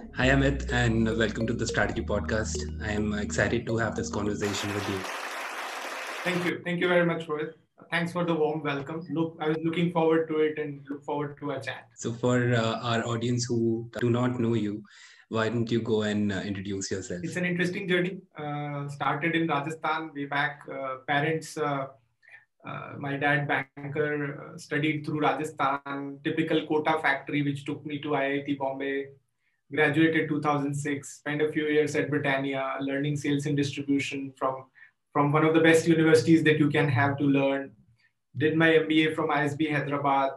Hi, Amit, and welcome to the Strategy Podcast. I am excited to have this conversation with you. Thank you. Thank you very much, Rohit. Thanks for the warm welcome. Look, I was looking forward to it and look forward to a chat. So, for uh, our audience who do not know you, why don't you go and uh, introduce yourself? It's an interesting journey. Uh, started in Rajasthan way back. Uh, parents, uh, uh, my dad banker, studied through Rajasthan, typical Kota factory, which took me to IIT Bombay. Graduated 2006. Spent a few years at Britannia, learning sales and distribution from from one of the best universities that you can have to learn. Did my MBA from ISB Hyderabad,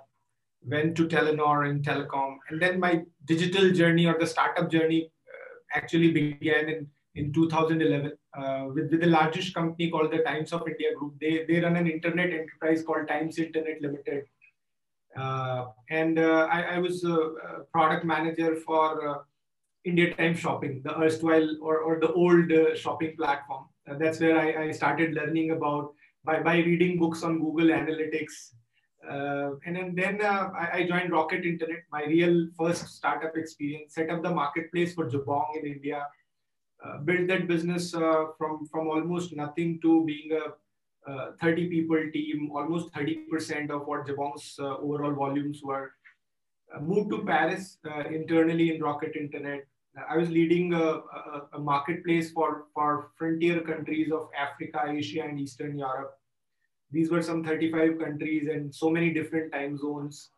went to Telenor in telecom, and then my digital journey or the startup journey uh, actually began in, in 2011 uh, with, with the largest company called the Times of India Group. They, they run an internet enterprise called Times Internet Limited. Uh, and uh, I, I, was a, product manager for uh, India Times Shopping, the erstwhile or, or the old uh, shopping platform. Uh, that's where I, I, started learning about by, by reading books on Google Analytics. Uh, and then, then uh, I, I, joined Rocket Internet, my real first startup experience, set up the marketplace for Jabong in India, uh, built that business uh, from, from almost nothing to being a 30 people team, almost 30% of what Jabong's overall volumes were. moved to Paris internally in Rocket Internet, I was leading a, a, a, marketplace for, for frontier countries of Africa, Asia, and Eastern Europe. These were some 35 countries and so many different time zones.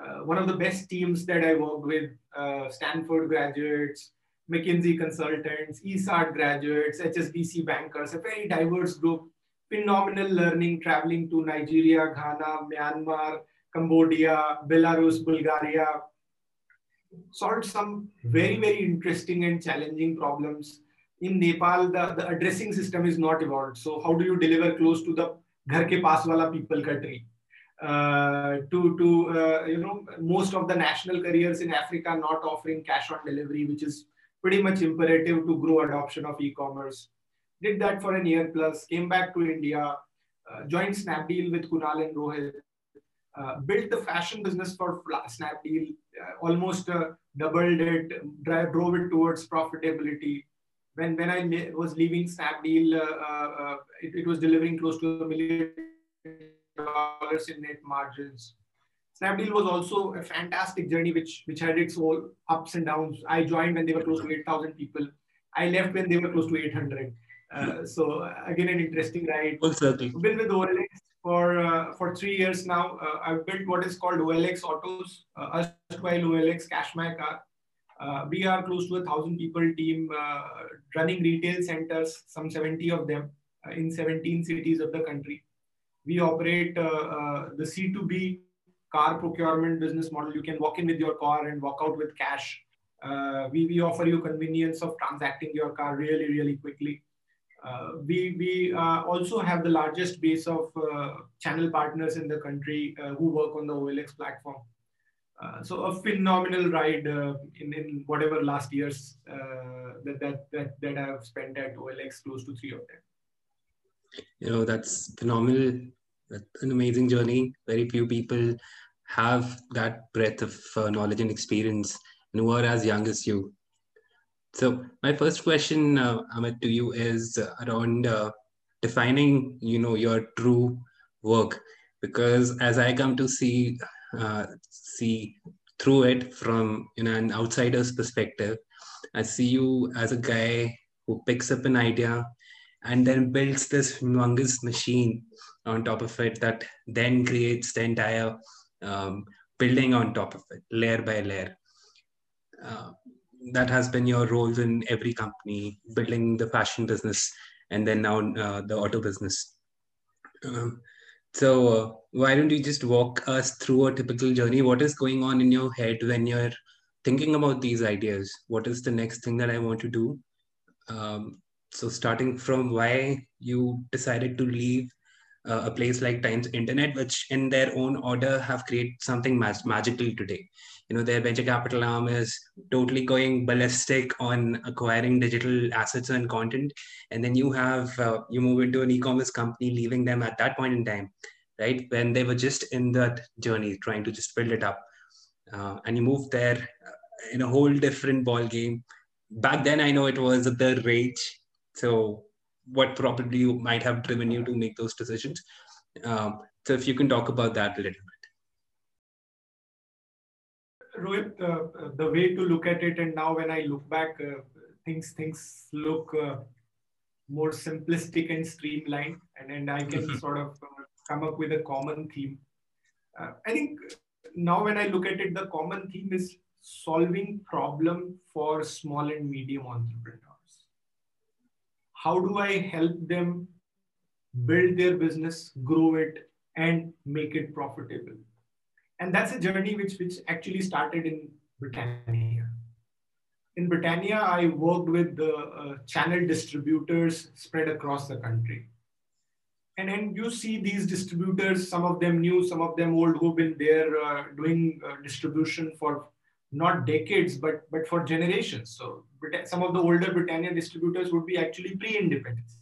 Uh, one of the best teams that I worked with, uh, Stanford graduates, McKinsey consultants, ESAT graduates, HSBC bankers, a very diverse group, phenomenal learning, traveling to Nigeria, Ghana, Myanmar, Cambodia, Belarus, Bulgaria, solved some very, very interesting and challenging problems. In Nepal, the, the addressing system is not evolved. So how do you deliver close to the ghar ke paas wala peepal tree? Uh, to to uh, you know most of the national careers in Africa not offering cash on delivery, which is pretty much imperative to grow adoption of e-commerce. Did that for a year plus, came back to India, uh, joined Snapdeal with Kunal and Rohit, uh, built the fashion business for Snapdeal, uh, almost uh, doubled it, drive, drove it towards profitability. When, when I was leaving Snapdeal, uh, it, it was delivering close to a million dollars in net margins. Snapdeal was also a fantastic journey, which which had its own ups and downs. I joined when they were close to 8,000 people. I left when they were close to 800. Uh, so again, an interesting ride. Full circle. Been with OLX for uh, for three years now. Uh, I've built what is called OLX Autos, uh, erstwhile OLX Cash My Car. Uh, we are close to a thousand people team uh, running retail centers, some 70 of them uh, in 17 cities of the country. We operate the C2B car procurement business model. You can walk in with your car and walk out with cash. we, we offer you convenience of transacting your car really, really quickly. Uh, we we uh, also have the largest base of uh, channel partners in the country who work on the OLX platform. so a phenomenal ride in, in whatever last years that, that that that I have spent at OLX, close to three of them. You know that's phenomenal. That's an amazing journey. Very few people have that breadth of uh, knowledge and experience and who are as young as you. So my first question, uh, Amit, to you is around uh, defining, you know, your true work, because as I come to see uh, see through it from you know an outsider's perspective, I see you as a guy who picks up an idea and then builds this humongous machine on top of it that then creates the entire um, building on top of it, layer by layer. Uh, that has been your roles in every company, building the fashion business and then now uh, the auto business. Um, so uh, why don't you just walk us through a typical journey? What is going on in your head when you're thinking about these ideas? What is the next thing that I want to do? Um, so starting from why you decided to leave uh, a place like Times Internet, which in their own order have created something mag- magical today. You know, their venture capital arm is totally going ballistic on acquiring digital assets and content, and then you have uh, you move into an e-commerce company, leaving them at that point in time, right when they were just in that journey, trying to just build it up, uh, and you move there. in a whole different ball game. Back then, I know it was the rage. So, what probably might have driven you to make those decisions? Um, so, if you can talk about that a little bit. Rohit, uh, the way to look at it, and now when I look back, uh, things things look uh, more simplistic and streamlined, and, and I can sort of uh, come up with a common theme. Uh, I think now when I look at it, the common theme is solving problem for small and medium entrepreneurs. How do I help them build their business, grow it, and make it profitable? And that's a journey which, which actually started in Britannia. In Britannia, I worked with the uh, channel distributors spread across the country. And then you see these distributors, some of them new, some of them old, who've been there uh, doing uh, distribution for not decades, but, but for generations. So some of the older Britannia distributors would be actually pre-independence.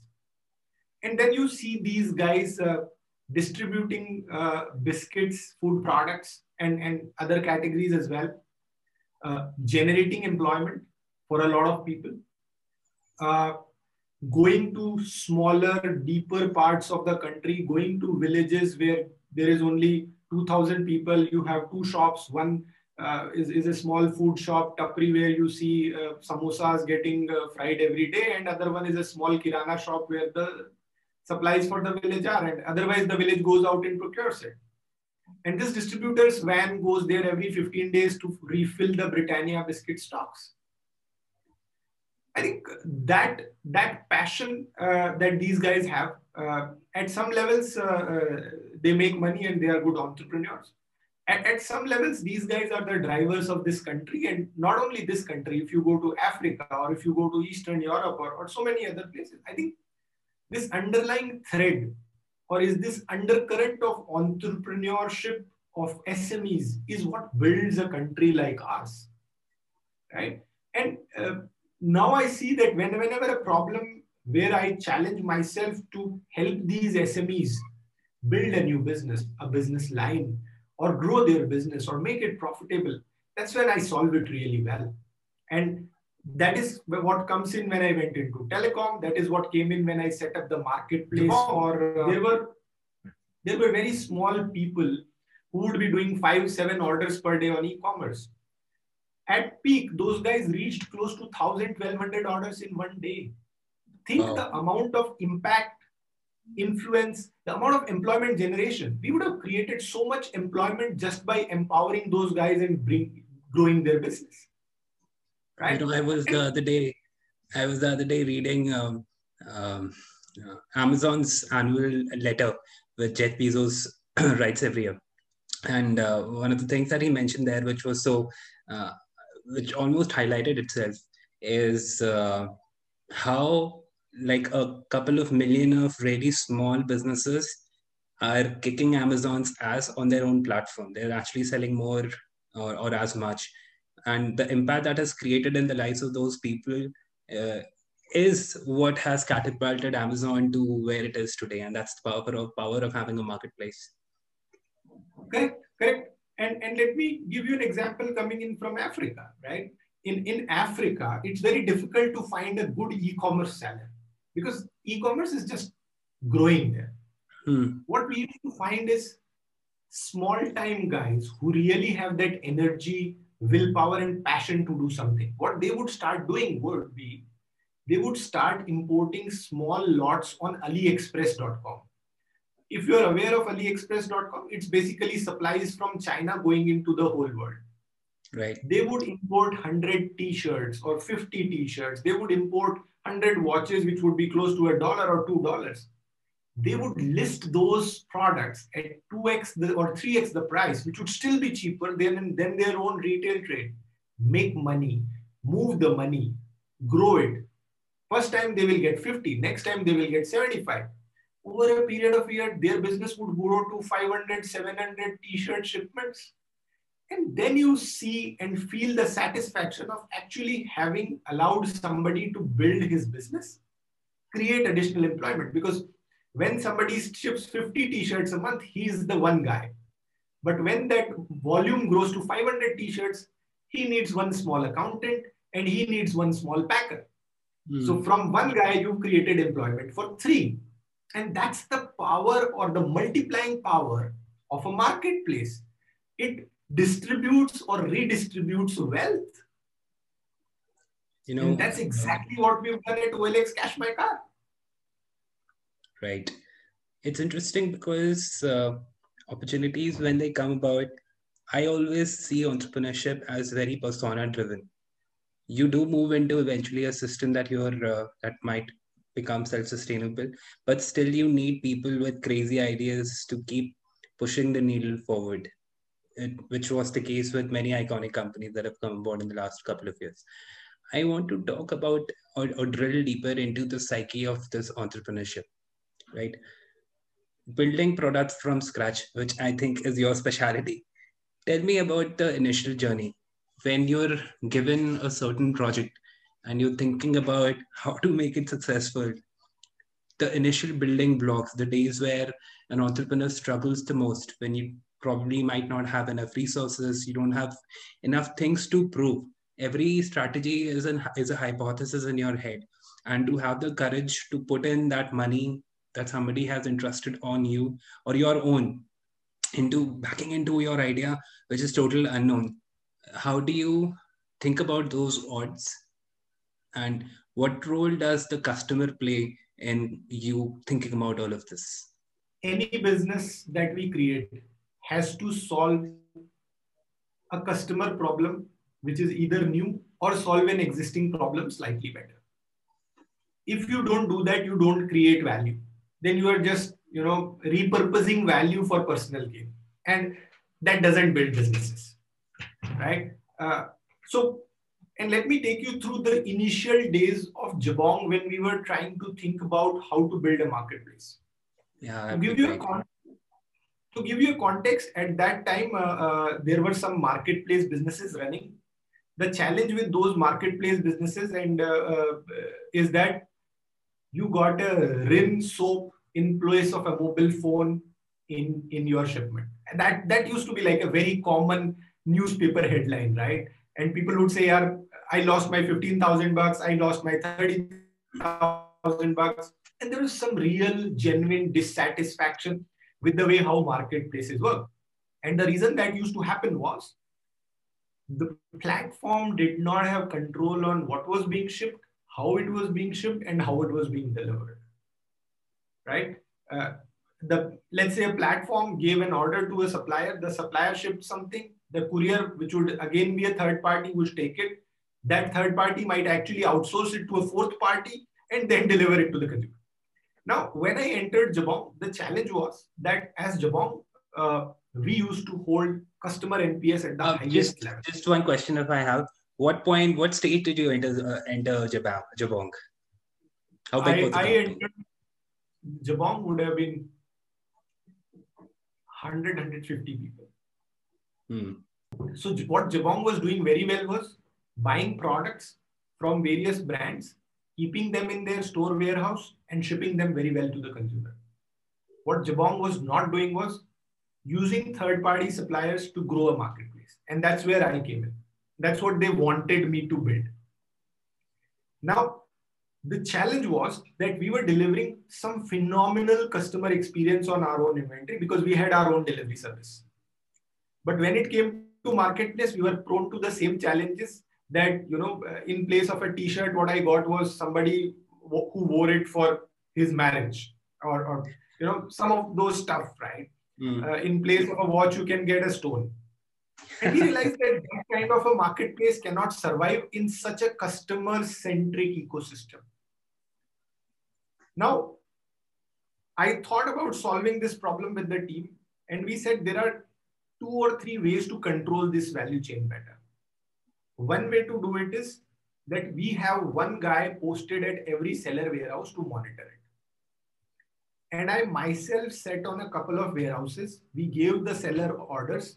And then you see these guys uh, distributing uh, biscuits, food products, and, and other categories as well, uh, generating employment for a lot of people, uh, going to smaller, deeper parts of the country, going to villages where there is only 2,000 people, you have two shops, one uh, is, is a small food shop, Tapri, where you see uh, samosas getting uh, fried every day, and other one is a small kirana shop where the supplies for the village are, and otherwise the village goes out and procures it. And this distributor's van goes there every 15 days to refill the Britannia biscuit stocks. I think that that passion uh, that these guys have uh, at some levels uh, uh, they make money and they are good entrepreneurs. At, at some levels, these guys are the drivers of this country, and not only this country. If you go to Africa or if you go to Eastern Europe or, or so many other places, I think this underlying thread or is this undercurrent of entrepreneurship of SMEs is what builds a country like ours, right? And uh, now I see that when, whenever a problem where I challenge myself to help these SMEs build a new business, a business line, or grow their business or make it profitable, that's when I solve it really well. And that is what comes in when I went into telecom. That is what came in when I set up the marketplace. Or uh, there were there were very small people who would be doing five, seven orders per day on e-commerce. At peak, those guys reached close to 1,000, 1,200 orders in one day. Think wow. the amount of impact, influence, the amount of employment generation. We would have created so much employment just by empowering those guys and bring growing their business. Right? You know, I was the other day, I was the other day reading um, um, uh, Amazon's annual letter, which Jeff Bezos writes every year. And uh, one of the things that he mentioned there, which was so, uh, which almost highlighted itself, is uh, how like a couple of million of really small businesses are kicking Amazon's ass on their own platform. They're actually selling more or, or as much and the impact that has created in the lives of those people uh, is what has catapulted Amazon to where it is today, and that's the power of power of having a marketplace. Correct, correct. And and let me give you an example coming in from Africa, right? In in Africa, it's very difficult to find a good e-commerce seller because e-commerce is just growing there. Hmm. What we need to find is small time guys who really have that energy willpower and passion to do something. What they would start doing would be they would start importing small lots on AliExpress.com. If you're aware of AliExpress.com, it's basically supplies from China going into the whole world. Right. They would import 100 t-shirts or 50 t-shirts. They would import 100 watches, which would be close to a dollar or two dollars they would list those products at 2x the, or 3x the price, which would still be cheaper than, than their own retail trade. Make money, move the money, grow it. First time they will get 50, next time they will get 75. Over a period of year, their business would grow to 500, 700 t-shirt shipments. And then you see and feel the satisfaction of actually having allowed somebody to build his business, create additional employment because when somebody ships 50 t-shirts a month, he's the one guy. But when that volume grows to 500 t-shirts, he needs one small accountant, and he needs one small packer. Mm. So from one guy, you've created employment for three. And that's the power or the multiplying power of a marketplace. It distributes or redistributes wealth. You know, and that's exactly what we've done at OLX Cash My Car. Right. It's interesting because uh, opportunities, when they come about, I always see entrepreneurship as very persona driven. You do move into eventually a system that you're uh, that might become self-sustainable, but still you need people with crazy ideas to keep pushing the needle forward, it, which was the case with many iconic companies that have come aboard in the last couple of years. I want to talk about or, or drill deeper into the psyche of this entrepreneurship, right? Building products from scratch, which I think is your specialty. Tell me about the initial journey when you're given a certain project and you're thinking about how to make it successful the initial building blocks the days where an entrepreneur struggles the most when you probably might not have enough resources you don't have enough things to prove every strategy is an is a hypothesis in your head and to have the courage to put in that money that somebody has entrusted on you or your own into backing into your idea which is total unknown. How do you think about those odds? And what role does the customer play in you thinking about all of this? Any business that we create has to solve a customer problem which is either new or solve an existing problem slightly better. If you don't do that you don't create value then you are just you know repurposing value for personal gain and that doesn't build businesses right uh, so and let me take you through the initial days of Jabong when we were trying to think about how to build a marketplace. Yeah, to give you a con- to give you a context, at that time uh, uh, there were some marketplace businesses running. The challenge with those marketplace businesses and uh, uh is that you got a rim soap in place of a mobile phone in in your shipment. And that that used to be like a very common newspaper headline, right? And people would say, "Yeah, I lost my 15,000 bucks. I lost my 30,000 bucks. And there was some real, genuine dissatisfaction with the way how marketplaces work. And the reason that used to happen was the platform did not have control on what was being shipped, how it was being shipped, and how it was being delivered. Right? Uh, the let's say a platform gave an order to a supplier, the supplier shipped something, the courier, which would again be a third party, would take it, that third party might actually outsource it to a fourth party and then deliver it to the consumer. Now, when I entered Jabong, the challenge was that as Jabong, uh, we used to hold customer NPS at the uh, highest just, level. Just one question if I have. What point, what stage did you enter, uh, enter Jabong? Jabong? How big I, was it? I entered, Jabong would have been 100, 150 people. Hmm. So what Jabong was doing very well was buying products from various brands, keeping them in their store warehouse, and shipping them very well to the consumer. What Jabong was not doing was using third party suppliers to grow a marketplace. And that's where I came in. That's what they wanted me to build. Now, the challenge was that we were delivering some phenomenal customer experience on our own inventory because we had our own delivery service. But when it came to marketplace, we were prone to the same challenges that you know in place of a t-shirt what i got was somebody who wore it for his marriage or, or you know some of those stuff right mm. uh, in place of a watch you can get a stone and we realized that that kind of a marketplace cannot survive in such a customer centric ecosystem now i thought about solving this problem with the team and we said there are two or three ways to control this value chain better one way to do it is that we have one guy posted at every seller warehouse to monitor it. And I myself sat on a couple of warehouses. We gave the seller orders.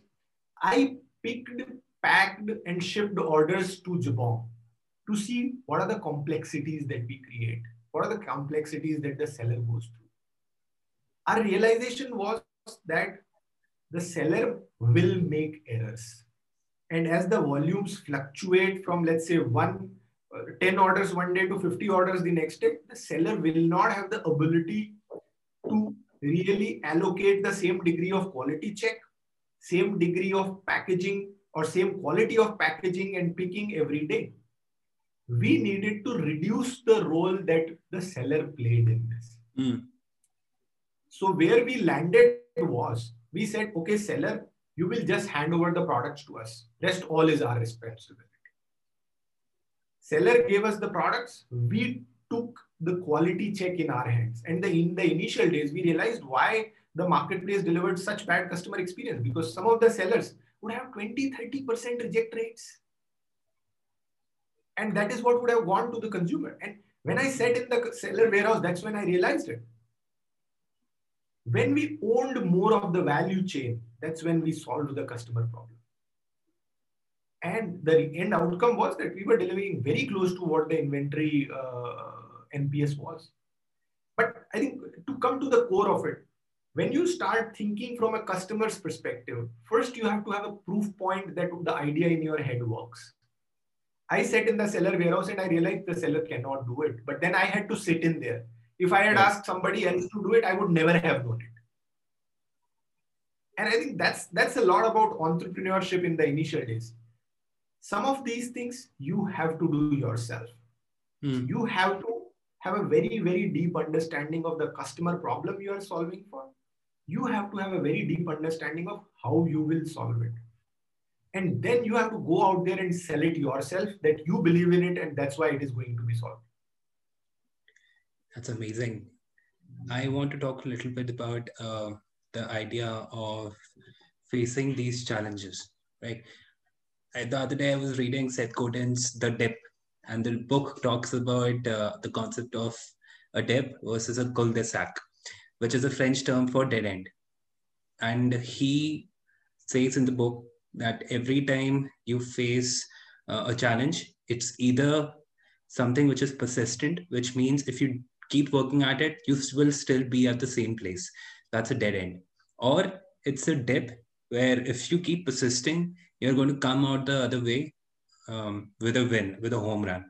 I picked, packed, and shipped orders to Jabong to see what are the complexities that we create. What are the complexities that the seller goes through? Our realization was that the seller will make errors And as the volumes fluctuate from, let's say, one uh, 10 orders one day to 50 orders the next day, the seller will not have the ability to really allocate the same degree of quality check, same degree of packaging, or same quality of packaging and picking every day. We needed to reduce the role that the seller played in this. Mm. So where we landed was we said, okay, seller, you will just hand over the products to us. Rest all is our responsibility. Seller gave us the products. We took the quality check in our hands. And the, in the initial days, we realized why the marketplace delivered such bad customer experience because some of the sellers would have 20, 30% reject rates. And that is what would have gone to the consumer. And when I sat in the seller warehouse, that's when I realized it. When we owned more of the value chain, that's when we solved the customer problem. And the end outcome was that we were delivering very close to what the inventory uh, NPS was. But I think to come to the core of it, when you start thinking from a customer's perspective, first you have to have a proof point that the idea in your head works. I sat in the seller warehouse and I realized the seller cannot do it. But then I had to sit in there. If I had asked somebody else to do it, I would never have known it. And I think that's that's a lot about entrepreneurship in the initial days. Some of these things you have to do yourself. Mm. You have to have a very, very deep understanding of the customer problem you are solving for. You have to have a very deep understanding of how you will solve it. And then you have to go out there and sell it yourself that you believe in it and that's why it is going to be solved. That's amazing. I want to talk a little bit about uh, the idea of facing these challenges, right? I, the other day I was reading Seth Godin's The Dip, and the book talks about uh, the concept of a dip versus a cul-de-sac, which is a French term for dead end. And he says in the book that every time you face uh, a challenge, it's either something which is persistent, which means if you keep working at it, you will still be at the same place. That's a dead end. Or it's a dip where if you keep persisting, you're going to come out the other way um, with a win, with a home run.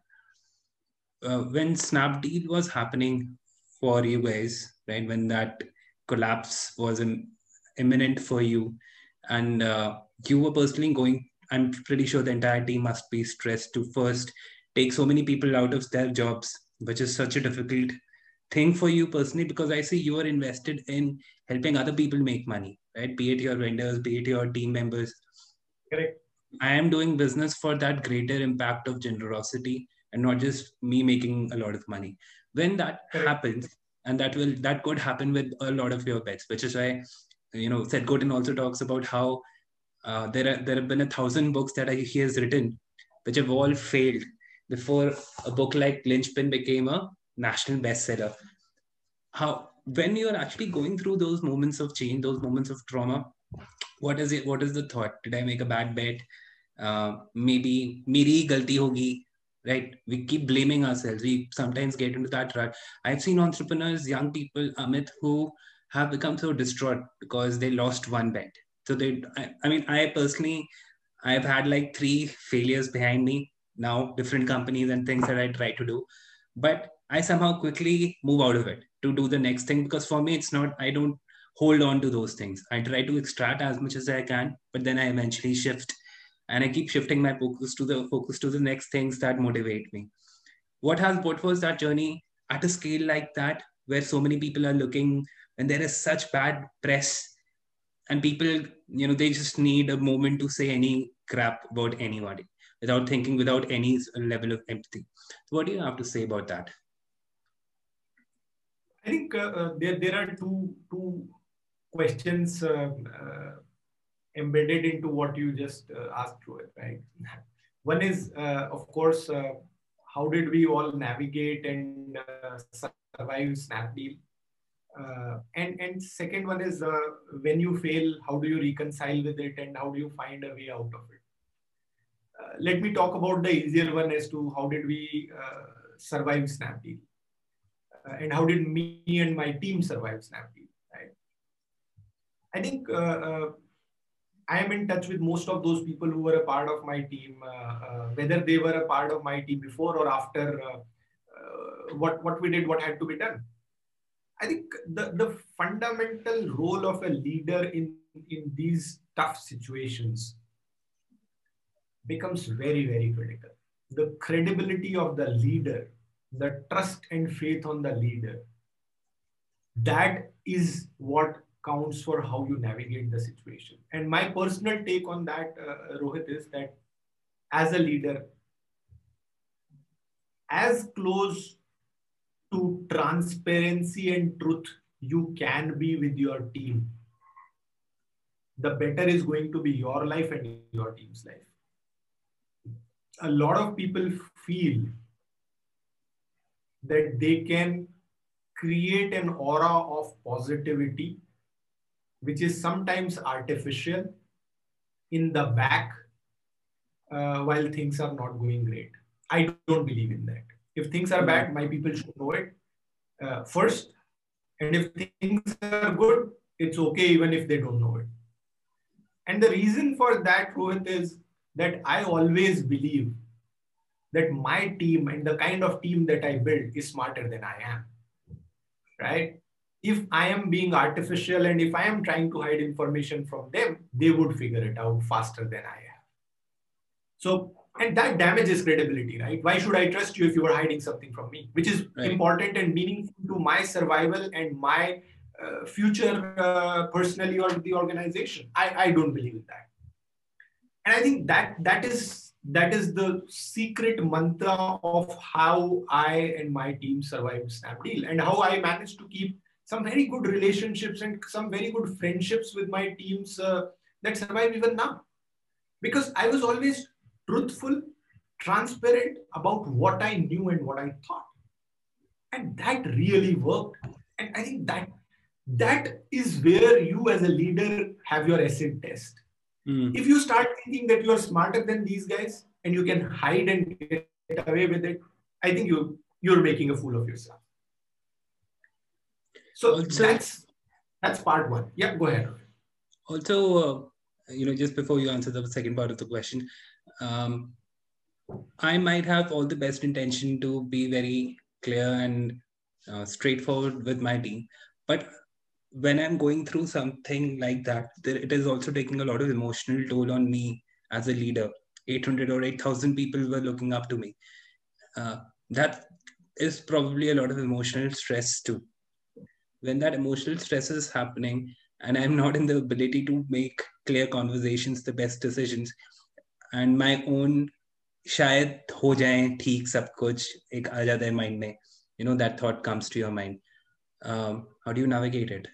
Uh, when Snapdeal was happening for you guys, right, when that collapse was in, imminent for you, and uh, you were personally going, I'm pretty sure the entire team must be stressed to first take so many people out of their jobs, which is such a difficult thing for you personally because I see you are invested in helping other people make money, right? Be it your vendors, be it your team members. Correct. I am doing business for that greater impact of generosity and not just me making a lot of money. When that Correct. happens, and that will that could happen with a lot of your bets, which is why you know Seth Godin also talks about how uh, there are there have been a thousand books that he has written which have all failed before a book like Linchpin became a national bestseller. How when you're actually going through those moments of change, those moments of trauma, what is it? What is the thought? Did I make a bad bet? Uh, maybe meri galti hogi, right? We keep blaming ourselves. We sometimes get into that rut. I've seen entrepreneurs, young people, Amit, who have become so distraught because they lost one bet. So they, I, I mean, I personally, I've had like three failures behind me now, different companies and things that I try to do. But I somehow quickly move out of it to do the next thing because for me, it's not, I don't hold on to those things. I try to extract as much as I can, but then I eventually shift and I keep shifting my focus to the focus to the next things that motivate me. What has what was that journey at a scale like that where so many people are looking and there is such bad press and people you know they just need a moment to say any crap about anybody without thinking without any level of empathy what do you have to say about that I think uh, uh, there, there are two, two questions uh, uh embedded into what you just uh, asked it, right? One is, uh, of course, how did we all navigate and survive Snapdeal? and, and second one is when you fail, how do you reconcile with it and how do you find a way out of it? let me talk about the easier one as to how did we survive Snapdeal. Uh, and how did me and my team survive Snapdeal? Right? I think uh, uh, I am in touch with most of those people who were a part of my team, uh, uh, whether they were a part of my team before or after uh, what, what we did, what had to be done. I think the, the fundamental role of a leader in, in these tough situations becomes very, very critical. The credibility of the leader, the trust and faith on the leader, that is what counts for how you navigate the situation. And my personal take on that, uh, Rohit, is that as a leader, as close to transparency and truth you can be with your team, the better is going to be your life and your team's life. A lot of people feel that they can create an aura of positivity which is sometimes artificial in the back uh, while things are not going great. I don't believe in that. If things are bad, my people should know it uh, first. And if things are good, it's okay even if they don't know it. And the reason for that, Rohit, is that I always believe that my team and the kind of team that I build is smarter than I am. Right? If I am being artificial and if I am trying to hide information from them, they would figure it out faster than I have. So, and that damages credibility, right? Why should I trust you if you are hiding something from me, which is right. important and meaningful to my survival and my uh, future uh, personally or the organization? I, I don't believe in that. And I think that that is that is the secret mantra of how I and my team survived Snapdeal and how I managed to keep some very good relationships and some very good friendships with my teams uh, that survive even now. Because I was always truthful, transparent about what I knew and what I thought. And that really worked. And I think that that is where you as a leader have your acid test. Mm. If you start thinking that you are smarter than these guys and you can hide and get away with it, I think you you're making a fool of yourself. So also, that's that's part one. Yeah, go ahead. Also, uh, you know, just before you answer the second part of the question, um, I might have all the best intention to be very clear and uh, straightforward with my team, but when I'm going through something like that, there, it is also taking a lot of emotional toll on me as a leader. 800 or 8,000 people were looking up to me. Uh, that is probably a lot of emotional stress too when that emotional stress is happening and i'm not in the ability to make clear conversations the best decisions and my own शायद हो जाए ठीक सब कुछ एक आ जाता है mind में you know that thought comes to your mind um, how do you navigate it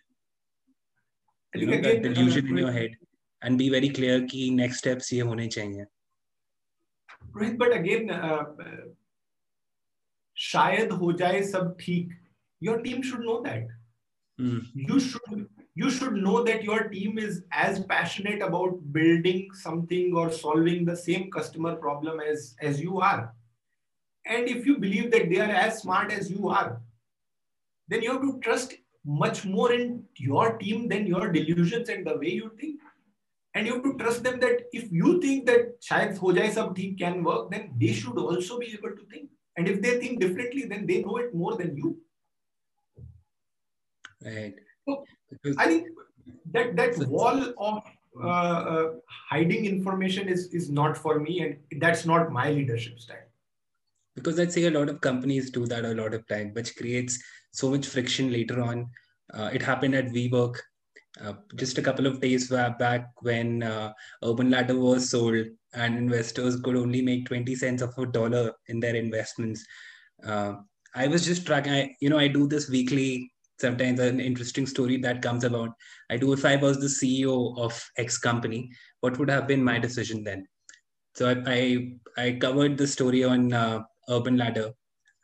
you know that delusion in your head and be very clear कि next steps ये होने चाहिए right but again uh, शायद हो जाए सब ठीक your team should know that Mm. You should you should know that your team is as passionate about building something or solving the same customer problem as as you are. And if you believe that they are as smart as you are, then you have to trust much more in your team than your delusions and the way you think. And you have to trust them that if you think that shayad ho jaye sab theek can work, then they should also be able to think. And if they think differently, then they know it more than you. Right. So I think that that wall of uh, uh, hiding information is is not for me, and that's not my leadership style. Because I'd say a lot of companies do that a lot of time, which creates so much friction later on. Uh, it happened at WeWork uh, just a couple of days back when uh, Urban Ladder was sold and investors could only make 20 cents of a dollar in their investments. Uh, I was just tracking, I, you know, I do this weekly sometimes an interesting story that comes about. I do if I was the CEO of X company, what would have been my decision then? So I I, I covered the story on uh, Urban Ladder,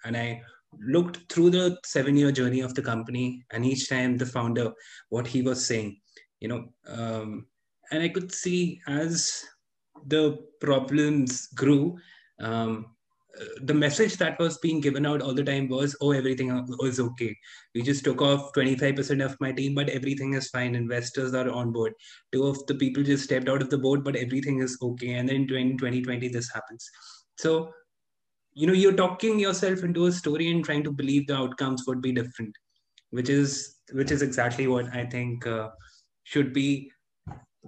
and I looked through the seven year journey of the company, and each time the founder what he was saying, you know, um, and I could see as the problems grew. Um, the message that was being given out all the time was, oh, everything was okay. We just took off 25% of my team, but everything is fine. Investors are on board. Two of the people just stepped out of the board, but everything is okay. And then in 2020, this happens. So, you know, you're talking yourself into a story and trying to believe the outcomes would be different, which is which is exactly what I think uh, should be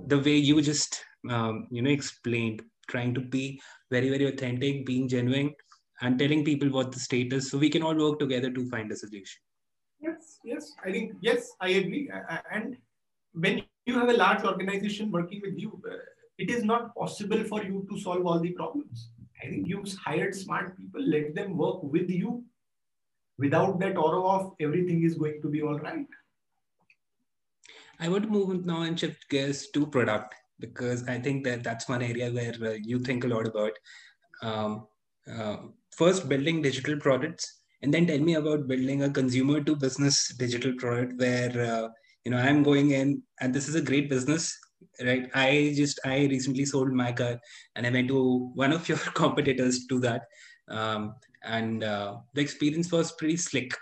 the way you just um, you know explained trying to be very very authentic being genuine and telling people what the state is so we can all work together to find a solution. Yes yes i think yes i agree. And when you have a large organization working with you uh, it is not possible for you to solve all the problems. I think you've hired smart people let them work with you. Without that aura of everything is going to be all right. I want to move now and shift gears to product because I think that that's one area where uh, you think a lot about. Um, uh, first, building digital products, and then tell me about building a consumer to business digital product where uh, you know I'm going in, and this is a great business, right? I just I recently sold my car, and I went to one of your competitors to that, um, and uh, the experience was pretty slick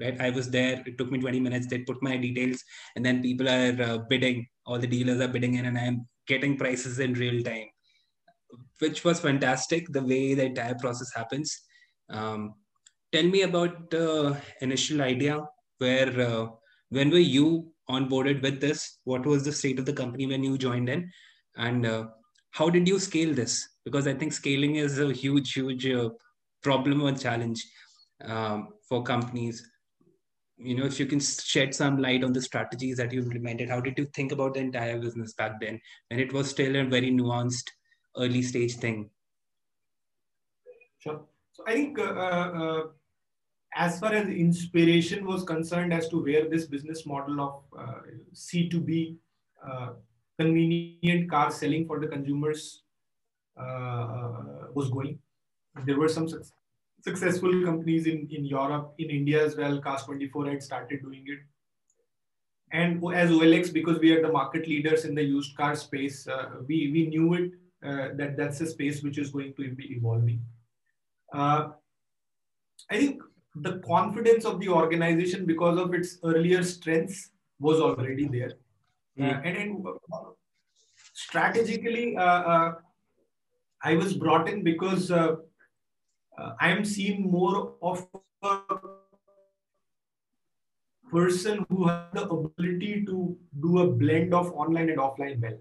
right i was there it took me 20 minutes they put my details and then people are uh, bidding all the dealers are bidding in and i'm getting prices in real time, which was fantastic. The way the entire process happens. Um, tell me about the initial idea. Where uh, when were you onboarded with this? What was the state of the company when you joined in, and uh, how did you scale this? Because I think scaling is a huge, huge uh, problem or challenge um, for companies you know if you can shed some light on the strategies that you implemented how did you think about the entire business back then when it was still a very nuanced early stage thing? Sure. So i think uh, uh, uh as far as inspiration was concerned as to where this business model of uh, c2b uh, convenient car selling for the consumers uh, was going there were some successful companies in, in Europe, in India as well. Cars24 had started doing it. And as OLX, because we are the market leaders in the used car space, uh, we, we knew it uh, that that's a space which is going to be evolving. Uh, I think the confidence of the organization, because of its earlier strengths, was already there. Mm. and, and strategically, uh, uh, I was brought in because uh, I am seen more of a person who has the ability to do a blend of online and offline well,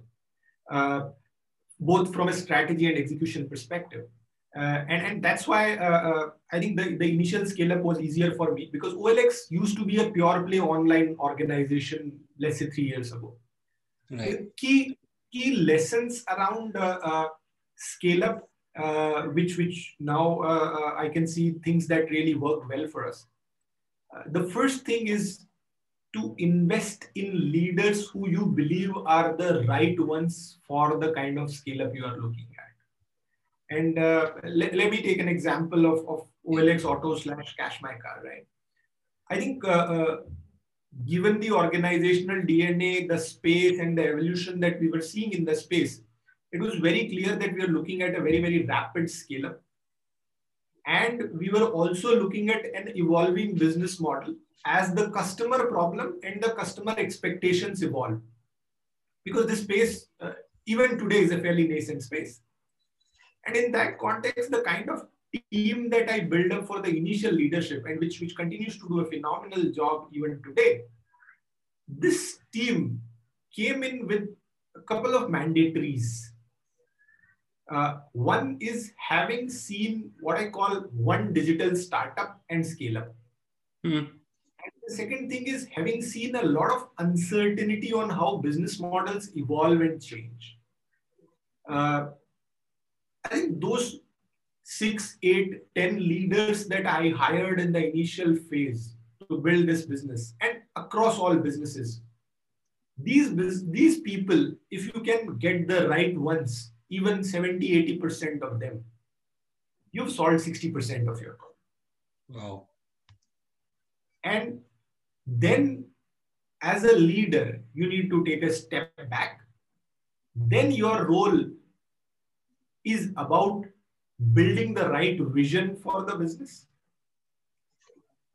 uh, both from a strategy and execution perspective. Uh, and, and that's why uh, uh, I think the, the initial scale up was easier for me because OLX used to be a pure play online organization, let's say three years ago. Right. Key, key lessons around uh, scale up uh, which which now uh, uh, I can see things that really work well for us. the first thing is to invest in leaders who you believe are the right ones for the kind of scale up you are looking at. And uh, let, let me take an example of, of OLX Auto slash Cash My Car, right? I think uh, uh, given the organizational DNA, the space, and the evolution that we were seeing in the space, it was very clear that we are looking at a very, very rapid scale up. And we were also looking at an evolving business model as the customer problem and the customer expectations evolve. Because this space, uh, even today, is a fairly nascent space. And in that context, the kind of team that I built up for the initial leadership and which, which continues to do a phenomenal job even today, this team came in with a couple of mandatories uh, one is having seen what I call one digital startup and scale up. Mm. And the second thing is having seen a lot of uncertainty on how business models evolve and change. Uh, I think those six, eight, ten leaders that I hired in the initial phase to build this business and across all businesses, these, these people, if you can get the right ones, even 70, 80% of them, you've solved 60% of your problem. Wow. And then as a leader, you need to take a step back. Then your role is about building the right vision for the business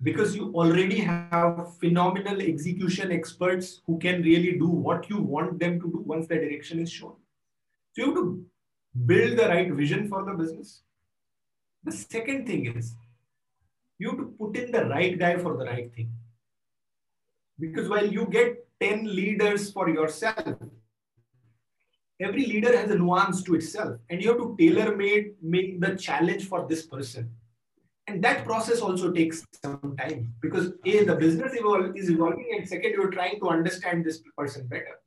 because you already have phenomenal execution experts who can really do what you want them to do once the direction is shown. So you have to build the right vision for the business. The second thing is you have to put in the right guy for the right thing. Because while you get 10 leaders for yourself, every leader has a nuance to itself and you have to tailor made make the challenge for this person and that process also takes some time because a the business evolve, is evolving and second you're trying to understand this person better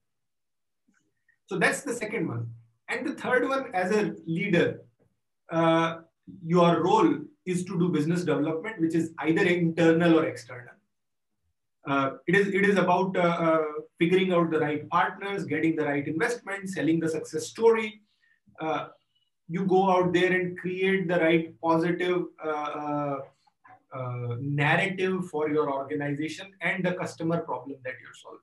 so that's the second one and the third one as a leader uh, your role is to do business development which is either internal or external uh, it is it is about uh, uh, figuring out the right partners, getting the right investment, selling the success story. Uh, you go out there and create the right positive uh, narrative for your organization and the customer problem that you're solving.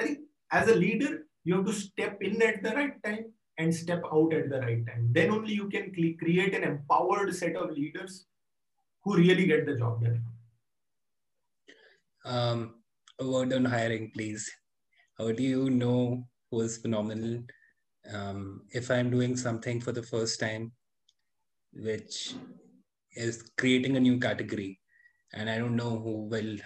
I think as a leader, you have to step in at the right time and step out at the right time. Then only you can create an empowered set of leaders who really get the job done. Um, a word on hiring, please. How do you know who is phenomenal? Um, if I'm doing something for the first time, which is creating a new category, and I don't know who will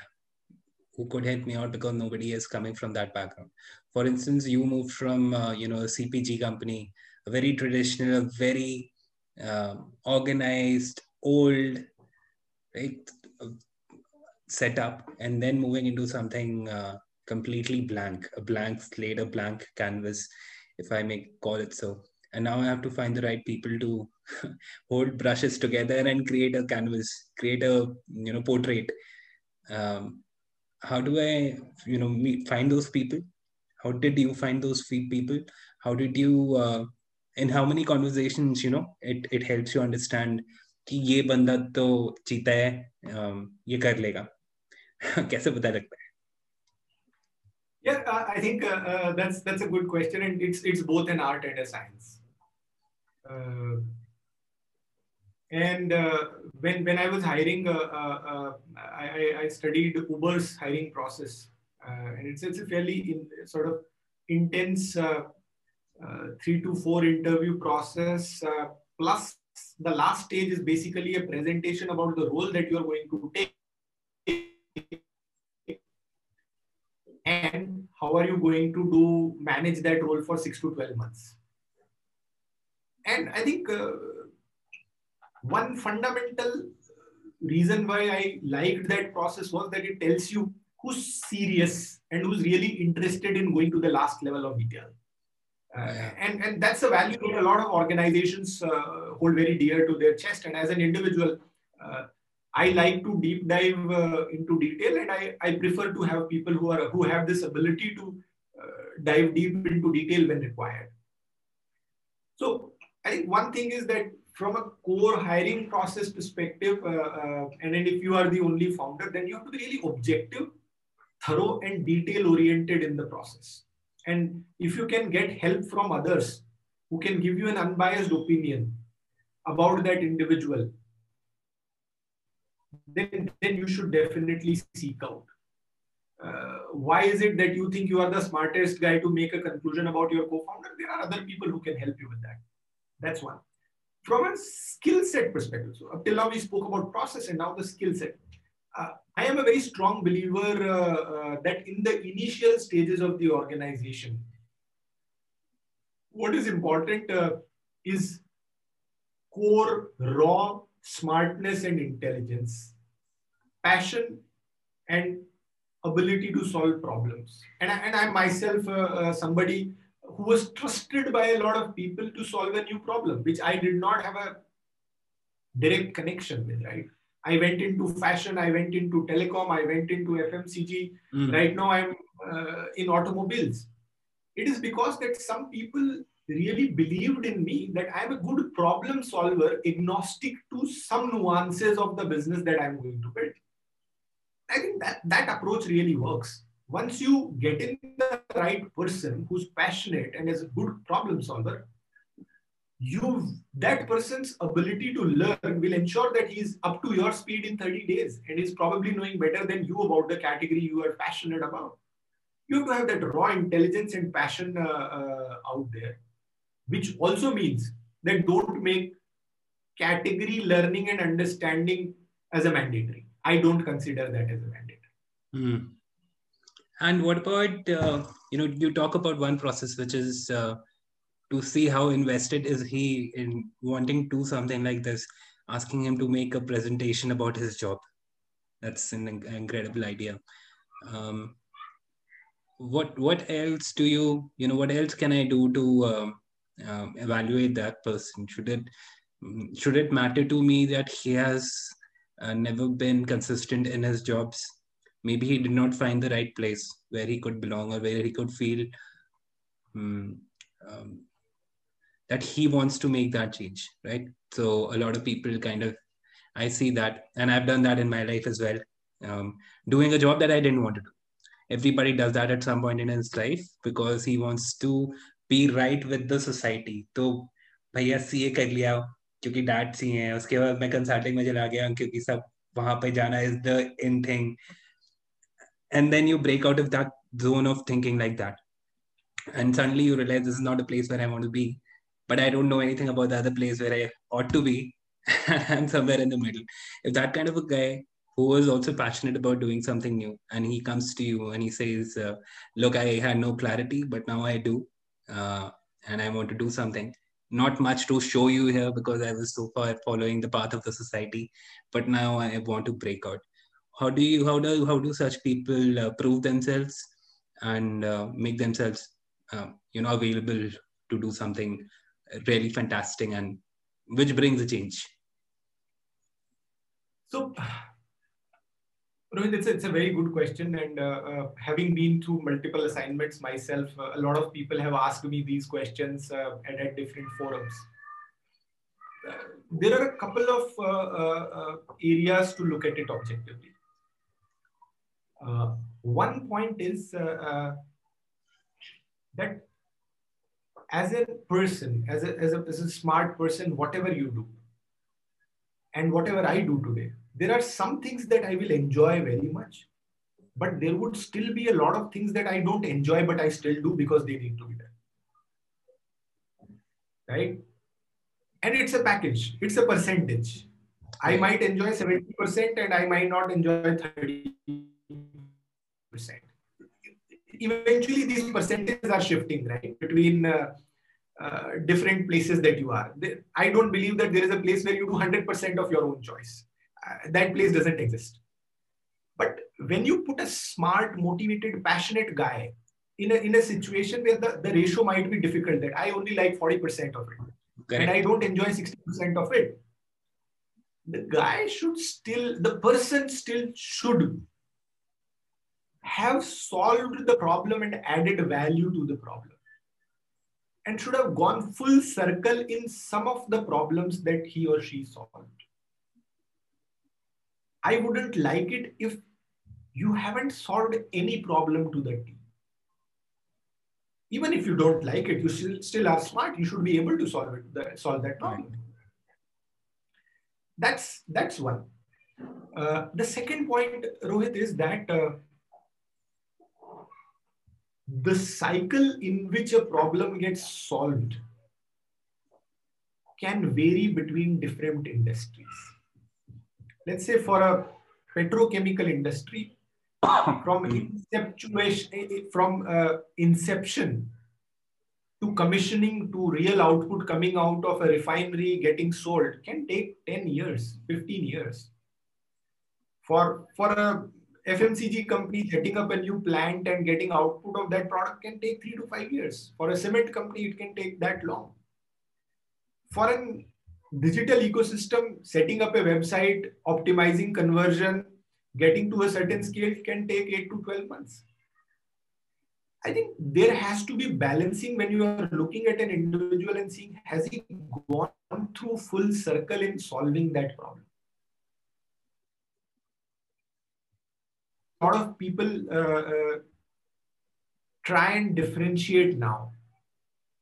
who could help me out because nobody is coming from that background. For instance, you moved from uh, you know a CPG company, a very traditional, a very uh, organized, old, right, setup and then moving into something uh, completely blank, a blank slate, a blank canvas, if I may call it so. And now I have to find the right people to hold brushes together and create a canvas, create a you know portrait. Um, how do I you know meet, find those people? How did you find those people? How did you uh, in how many conversations you know it it helps you understand कि ये बंदा तो चीता है ये कर लेगा कैसे पता लगता है Yeah, uh, I think uh, uh, that's that's a good question, and it's it's both an art and a science. Uh, and uh, when when I was hiring, uh, I, I studied Uber's hiring process, Uh, and it's it's a fairly in, sort of intense uh, uh, three to four interview process. plus, the last stage is basically a presentation about the role that you are going to take and how are you going to do manage that role for 6 to 12 months and i think uh, one fundamental reason why i liked that process was that it tells you who's serious and who's really interested in going to the last level of detail uh, and, and that's a value that a lot of organizations uh, hold very dear to their chest. And as an individual, uh, I like to deep dive uh, into detail, and I, I prefer to have people who are who have this ability to uh, dive deep into detail when required. So I think one thing is that from a core hiring process perspective, uh, and then if you are the only founder, then you have to be really objective, thorough, and detail oriented in the process. And if you can get help from others who can give you an unbiased opinion about that individual then, then you should definitely seek out. Uh, why is it that you think you are the smartest guy to make a conclusion about your co-founder? There are other people who can help you with that. That's one. From a skill set perspective, so up till now we spoke about process and now the skill set. Uh, I am a very strong believer uh, uh that in the initial stages of the organization, what is important is core raw smartness and intelligence, passion and ability to solve problems. And I, and I myself, uh, uh, somebody who was trusted by a lot of people to solve a new problem, which I did not have a direct connection with, right? I went into fashion, I went into telecom, I went into FMCG. Mm. Right now, I'm uh, in automobiles. It is because that some people really believed in me that I'm a good problem solver, agnostic to some nuances of the business that I'm going to build. I think that, that approach really works. Once you get in the right person who's passionate and is a good problem solver, you that person's ability to learn will ensure that he's up to your speed in 30 days and is probably knowing better than you about the category you are passionate about. You have to have that raw intelligence and passion uh, uh, out there which also means that don't make category learning and understanding as a mandatory. I don't consider that as a mandatory. Mm. and what about uh, you know you talk about one process which is uh, to see how invested is he in wanting to something like this asking him to make a presentation about his job. That's an incredible idea. Um, what what else do you you know what else can i do to um, um, evaluate that person? Should it should it matter to me that he has uh, never been consistent in his jobs? Maybe he did not find the right place where he could belong or where he could feel um, um, that he wants to make that change right so a lot of people kind of i see that and i've done that in my life as well um, doing a job that i didn't want to do everybody does that at some point in his life because he wants to be right with the society तो भैया सी ए कर लिया क्योंकि dad सी है उसके बाद मैं consulting में चला गया क्योंकि सब वहां पे जाना is the in thing and then you break out of that zone of thinking like that and suddenly you realize this is not a place where i want to be but I don't know anything about the other place where I ought to be. I'm somewhere in the middle. If that kind of a guy who is also passionate about doing something new and he comes to you and he says, uh, Look, I had no clarity, but now I do. Uh, and I want to do something. Not much to show you here because I was so far following the path of the society, but now I want to break out. How do you, how do, how do such people uh, prove themselves and uh, make themselves, uh, you know, available to do something really fantastic and which brings a change? So, Rohit, it's a, it's a very good question. And uh, uh, having been through multiple assignments myself, uh, a lot of people have asked me these questions uh, at, different forums. Uh, there are a couple of uh, areas to look at it objectively. one point is that as a person, as a, as a, as a smart person, whatever you do, and whatever I do today, there are some things that I will enjoy very much, but there would still be a lot of things that I don't enjoy, but I still do because they need to be done. Right? And it's a package, it's a percentage. I might enjoy 70% and I might not enjoy 30% eventually these percentages are shifting, right, between uh, uh, different places that you are. I don't believe that there is a place where you do 100% of your own choice. Uh, that place doesn't exist. But when you put a smart, motivated, passionate guy in a, in a situation where the, the ratio might be difficult, that I only like 40% of it, and I don't enjoy 60% of it, the guy should still, the person still should have solved the problem and added value to the problem and should have gone full circle in some of the problems that he or she solved. I wouldn't like it if you haven't solved any problem to the team. Even if you don't like it, you still, still are smart. You should be able to solve it, solve that problem. That's that's one. Uh, the second point, Rohit, is that uh, the cycle in which a problem gets solved can vary between different industries. Let's say for a petrochemical industry, from inception, from uh, inception to commissioning to real output coming out of a refinery getting sold can take 10 years, 15 years. For, for a FMCG company setting up a new plant and getting output of that product can take three to five years. For a cement company, it can take that long. For a digital ecosystem, setting up a website, optimizing conversion, getting to a certain scale can take eight to 12 months. I think there has to be balancing when you are looking at an individual and seeing has he gone through full circle in solving that problem lot of people uh, uh, try and differentiate now.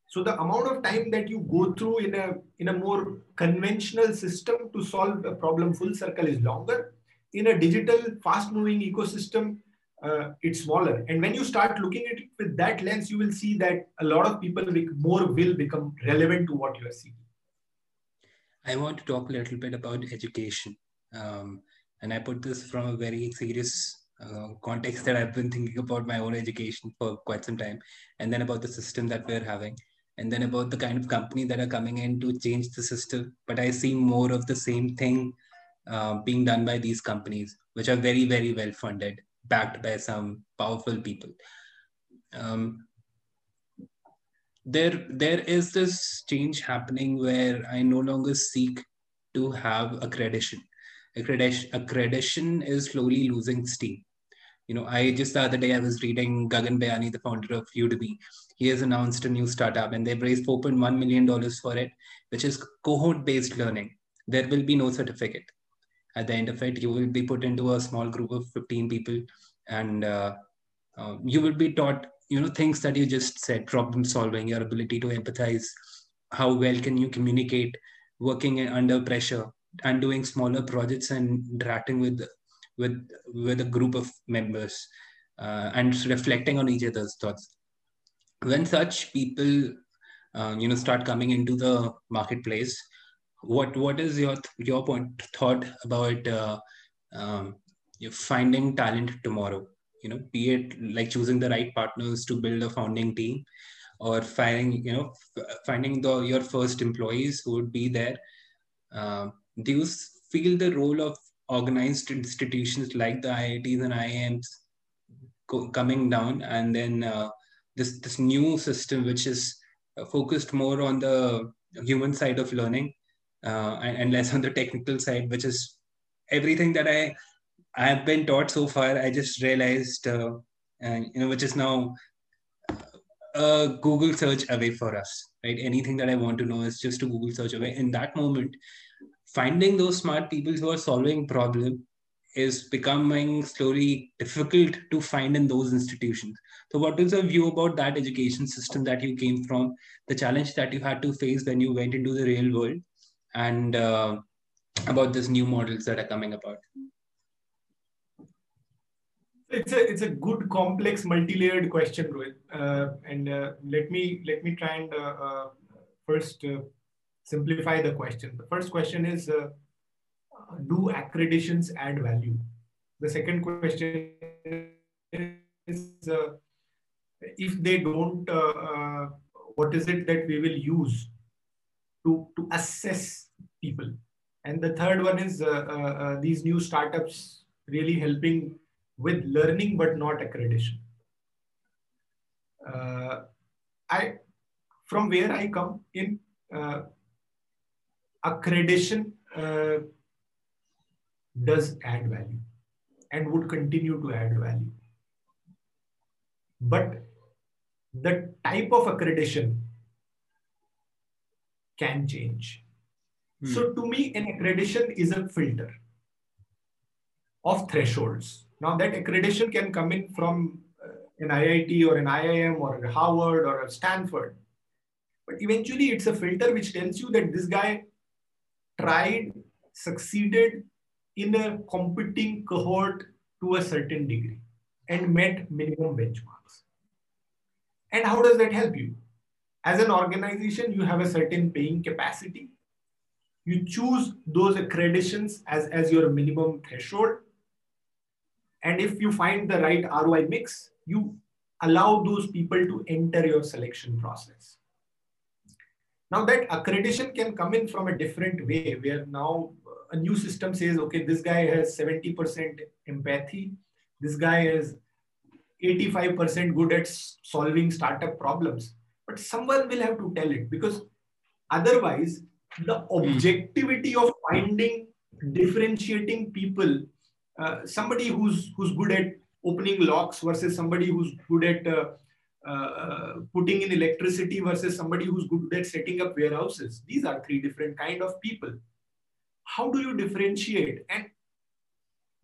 So the amount of time that you go through in a in a more conventional system to solve a problem full circle is longer. In a digital, fast-moving ecosystem, uh, it's smaller. And when you start looking at it with that lens, you will see that a lot of people more will become relevant to what you are seeing. I want to talk a little bit about education. Um, and I put this from a very serious uh, context that I've been thinking about my own education for quite some time, and then about the system that we're having, and then about the kind of company that are coming in to change the system. But I see more of the same thing uh, being done by these companies, which are very, very well funded, backed by some powerful people. Um, there, there is this change happening where I no longer seek to have accreditation. Accreditation, accreditation is slowly losing steam you know, I just the other day I was reading Gagan Biyani, the founder of Udemy. He has announced a new startup and they've raised 4.1 million dollars for it, which is cohort-based learning. There will be no certificate. At the end of it, you will be put into a small group of 15 people, and uh, uh, you will be taught, you know, things that you just said: problem solving, your ability to empathize, how well can you communicate, working under pressure, and doing smaller projects and interacting with with with a group of members uh, and reflecting on each other's thoughts. When such people uh, you know start coming into the marketplace what what is your your point thought about uh, um, finding talent tomorrow? You know be it like choosing the right partners to build a founding team or finding you know finding the your first employees who would be there. Uh, do you feel the role of organized institutions like the IITs and IIMs co- coming down, and then uh, this this new system which is uh, focused more on the human side of learning uh, and, and, less on the technical side, which is everything that I I have been taught so far. I just realized, uh, you know, which is now a Google search away for us, right? Anything that I want to know is just a Google search away. In that moment, finding those smart people who are solving problem is becoming slowly difficult to find in those institutions. So, what is your view about that education system that you came from, the challenge that you had to face when you went into the real world, and uh, about these new models that are coming about? It's a it's a good, complex, multi-layered question, Rohit. Uh, and uh, let me let me try and uh, uh, first uh, simplify the question. The first question is uh, Do accreditations add value? The second question is uh, If they don't, uh, uh, what is it that we will use to, to assess people? And the third one is uh, uh, these new startups really helping with learning but not accreditation. I, from where I come in, uh, accreditation uh, does add value and would continue to add value. But the type of accreditation can change. Hmm. So, to me, an accreditation is a filter of thresholds. Now, that accreditation can come in from uh, an IIT or an IIM or a Harvard or a Stanford. But eventually, it's a filter which tells you that this guy tried, succeeded in a competing cohort to a certain degree and met minimum benchmarks. And how does that help you? As an organization, you have a certain paying capacity. You choose those accreditations as, as your minimum threshold. And if you find the right ROI mix, you allow those people to enter your selection process. Now that accreditation can come in from a different way where now a new system says, okay, this guy has 70% empathy. This guy is 85% good at solving startup problems. But someone will have to tell it because otherwise the objectivity of finding, differentiating people, uh, somebody who's, who's good at opening locks versus somebody who's good at uh, uh, putting in electricity versus somebody who's good at setting up warehouses. These are three different kind of people. How do you differentiate? And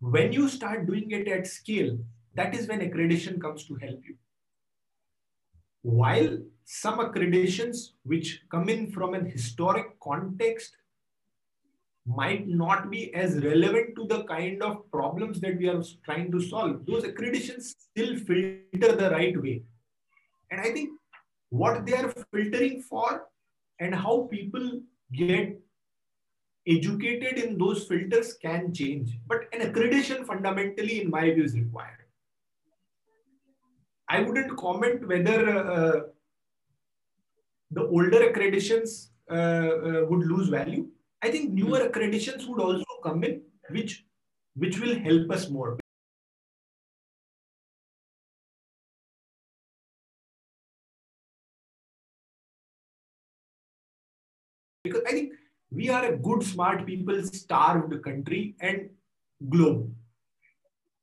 when you start doing it at scale, that is when accreditation comes to help you. While some accreditations which come in from an historic context might not be as relevant to the kind of problems that we are trying to solve. Those accreditations still filter the right way. And I think what they are filtering for and how people get educated in those filters can change. But an accreditation fundamentally, in my view, is required. I wouldn't comment whether uh, the older accreditations uh, uh, would lose value I think newer accreditations would also come in, which which will help us more. Because I think we are a good, smart people, starved country and globe.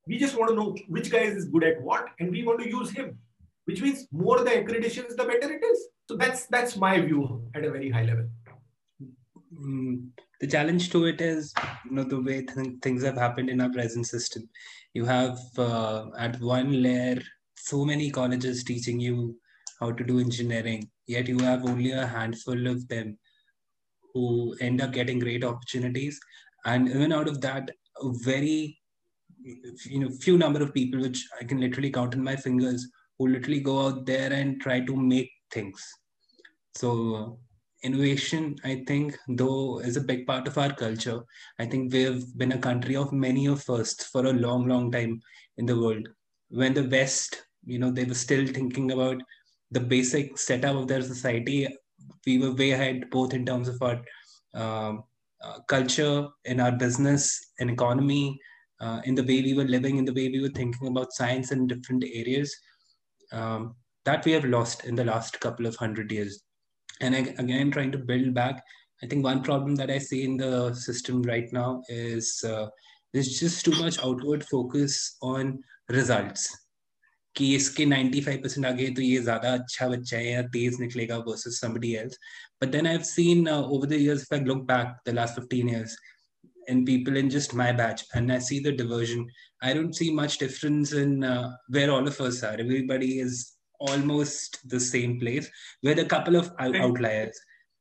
We just want to know which guy is good at what, and we want to use him. Which means more the accreditations, the better it is. So that's that's my view at a very high level. Mm, the challenge to it is you know the way th- things have happened in our present system you have uh, at one layer so many colleges teaching you how to do engineering yet you have only a handful of them who end up getting great opportunities. And even out of that very you know few number of people which i can literally count on my fingers who literally go out there and try to make things. So innovation i think though is a big part of our culture. I think we've been a country of many of firsts for a long long time in the world. When the west you know they were still thinking about the basic setup of their society we were way ahead both in terms of our um, uh, culture in our business and economy uh, in the way we were living in the way we were thinking about science in different areas. Um, that we have lost in the last couple of hundred years. And again trying to build back i think one problem that i see in the system right now is uh, there's just too much outward focus on results कि इसके 95% आ गए तो ये ज्यादा अच्छा बच्चा है या तेज निकलेगा versus somebody else but then i've seen uh, over the years if i look back the last 15 years in people in just my batch and i see the diversion i don't see much difference in uh, where all of us are everybody is almost the same place with a couple of outliers.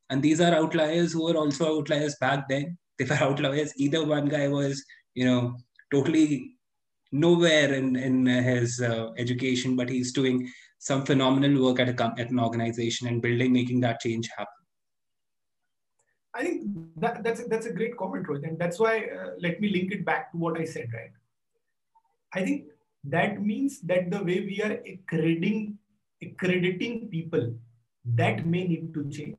And these are outliers who are also outliers back then. They were outliers. Either one guy was, you know, totally nowhere in, in his uh, education, but he's doing some phenomenal work at, a, at an organization and building, making that change happen. I think that, that's, a, that's a great comment, Rohit. And that's why, uh, let me link it back to what I said, right? I think that means that the way we are accrediting accrediting people, that may need to change.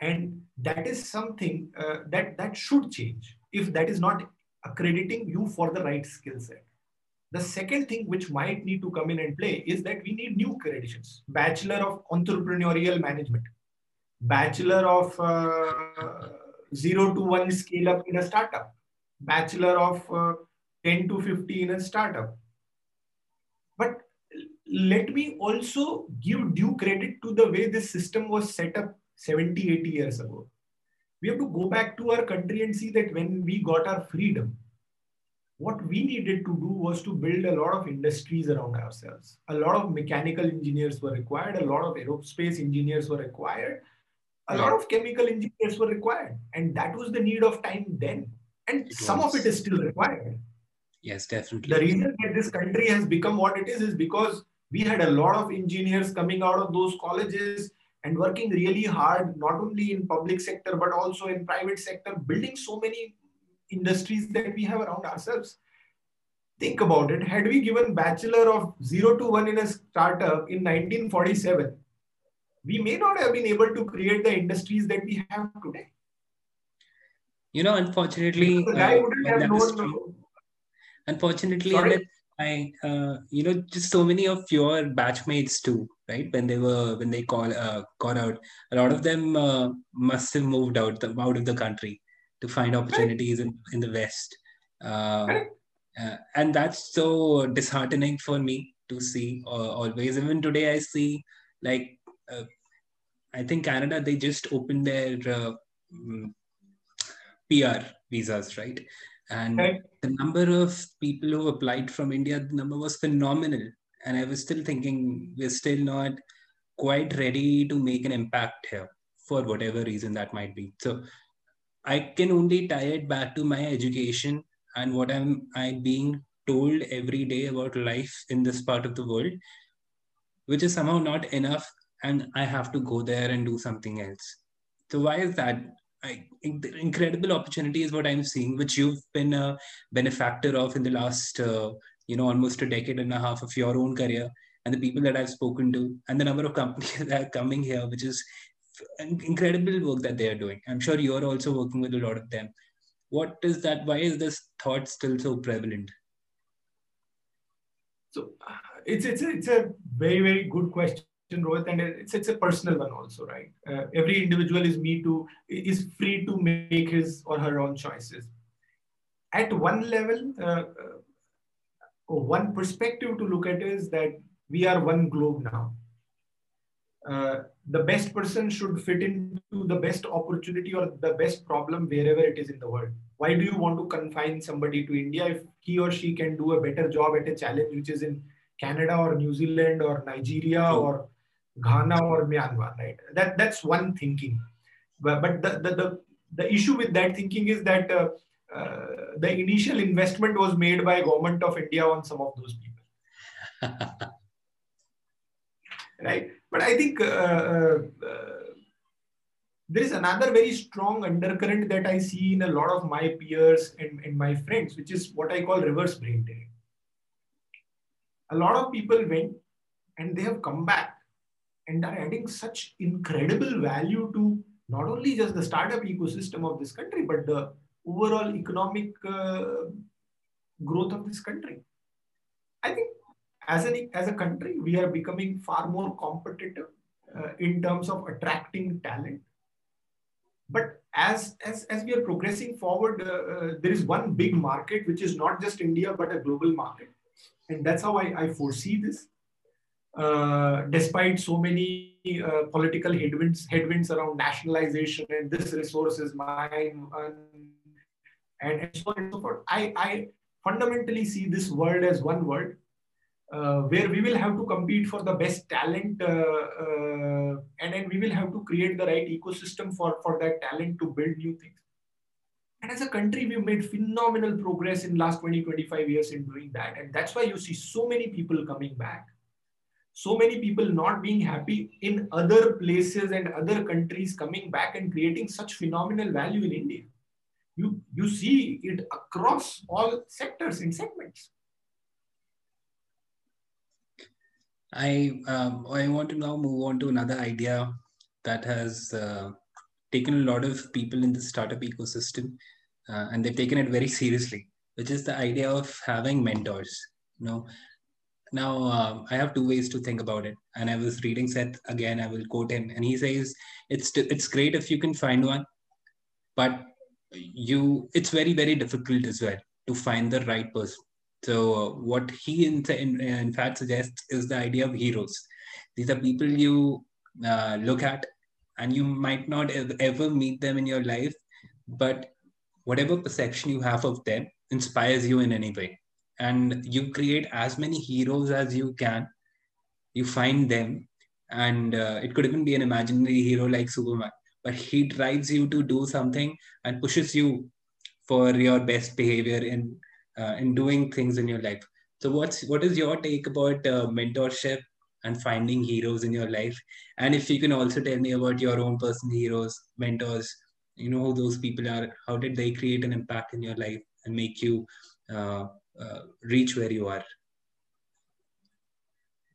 And that is something uh, that, that should change if that is not accrediting you for the right skill set. The second thing which might need to come in and play is that we need new accreditations. Bachelor of Entrepreneurial Management, Bachelor of uh, Zero to One Scale Up in a Startup, Bachelor of uh, 10 to 50 in a startup, but let me also give due credit to the way this system was set up 70, 80 years ago. We have to go back to our country and see that when we got our freedom, what we needed to do was to build a lot of industries around ourselves. A lot of mechanical engineers were required, a lot of aerospace engineers were required, a lot of chemical engineers were required. And that was the need of time then. And it some was. of it is still required. Yes, definitely. The reason that this country has become what it is is because we had a lot of engineers coming out of those colleges and working really hard, not only in public sector, but also in private sector, building so many industries that we have around ourselves. Think about it. Had we given bachelor of zero to one in a startup in 1947, we may not have been able to create the industries that we have today. You know, unfortunately, the guy uh, wouldn't have known unfortunately and i uh, you know just so many of your batchmates too right? When they were when they call uh, got out a lot of them uh, must have moved out the, out of the country to find opportunities in, in the west. Uh, uh, and that's so disheartening for me to see uh, always. Even today i see like i think canada they just opened their mm, pr visas right? And the number of people who applied from India, the number was phenomenal. And I was still thinking we're still not quite ready to make an impact here for whatever reason that might be. So I can only tie it back to my education and what I'm I being told every day about life in this part of the world, which is somehow not enough, and I have to go there and do something else. So why is that? I, incredible opportunity is what I'm seeing, which you've been a benefactor of in the last, uh, you know, almost a decade and a half of your own career, and the people that I've spoken to, and the number of companies that are coming here, which is incredible work that they are doing. I'm sure you're also working with a lot of them. What is that? Why is this thought still so prevalent? So uh, it's it's a, it's a very very good question Rohit, and it's it's a personal one also, right? Uh, every individual is me to is free to make his or her own choices. At one level, uh, one perspective to look at is that we are one globe now. Uh, the best person should fit into the best opportunity or the best problem wherever it is in the world. Why do you want to confine somebody to India if he or she can do a better job at a challenge which is in Canada or New Zealand or Nigeria or Ghana or Myanmar, right? That that's one thinking. But, but the, the, the, the issue with that thinking is that uh, uh, the initial investment was made by government of India on some of those people. right? But I think uh, uh, uh, there is another very strong undercurrent that I see in a lot of my peers and, and my friends, which is what I call reverse brain drain. A lot of people went and they have come back and are adding such incredible value to not only just the startup ecosystem of this country, but the overall economic uh, growth of this country. I think as, an, as a country, we are becoming far more competitive uh, in terms of attracting talent. But as, as, as we are progressing forward, uh, uh, there is one big market, which is not just India, but a global market. And that's how I, I foresee this. Uh, despite so many uh, political headwinds, headwinds around nationalization and this resource is mine, and, so on and so forth, I, I fundamentally see this world as one world uh, where we will have to compete for the best talent uh, uh, and then we will have to create the right ecosystem for, for that talent to build new things. And as a country, we've made phenomenal progress in last 20, 25 years in doing that. And that's why you see so many people coming back. So many people not being happy in other places and other countries coming back and creating such phenomenal value in India. You, you see it across all sectors and segments. I um, I want to now move on to another idea that has uh, taken a lot of people in the startup ecosystem, uh, and they've taken it very seriously, which is the idea of having mentors. You know, now um, I have two ways to think about it, and I was reading Seth again. I will quote him, and he says it's it's great if you can find one, but you it's very very difficult as well to find the right person so uh, what he in, in, in, fact suggests is the idea of heroes. These are people you uh, look at and you might not ever meet them in your life, but whatever perception you have of them inspires you in any way. And you create as many heroes as you can. You find them, and uh, it could even be an imaginary hero like Superman, but he drives you to do something and pushes you for your best behavior in uh, in doing things in your life. So, what's what is your take about uh, mentorship and finding heroes in your life? And if you can also tell me about your own personal heroes, mentors, you know who those people are. How did they create an impact in your life and make you uh, uh reach where you are?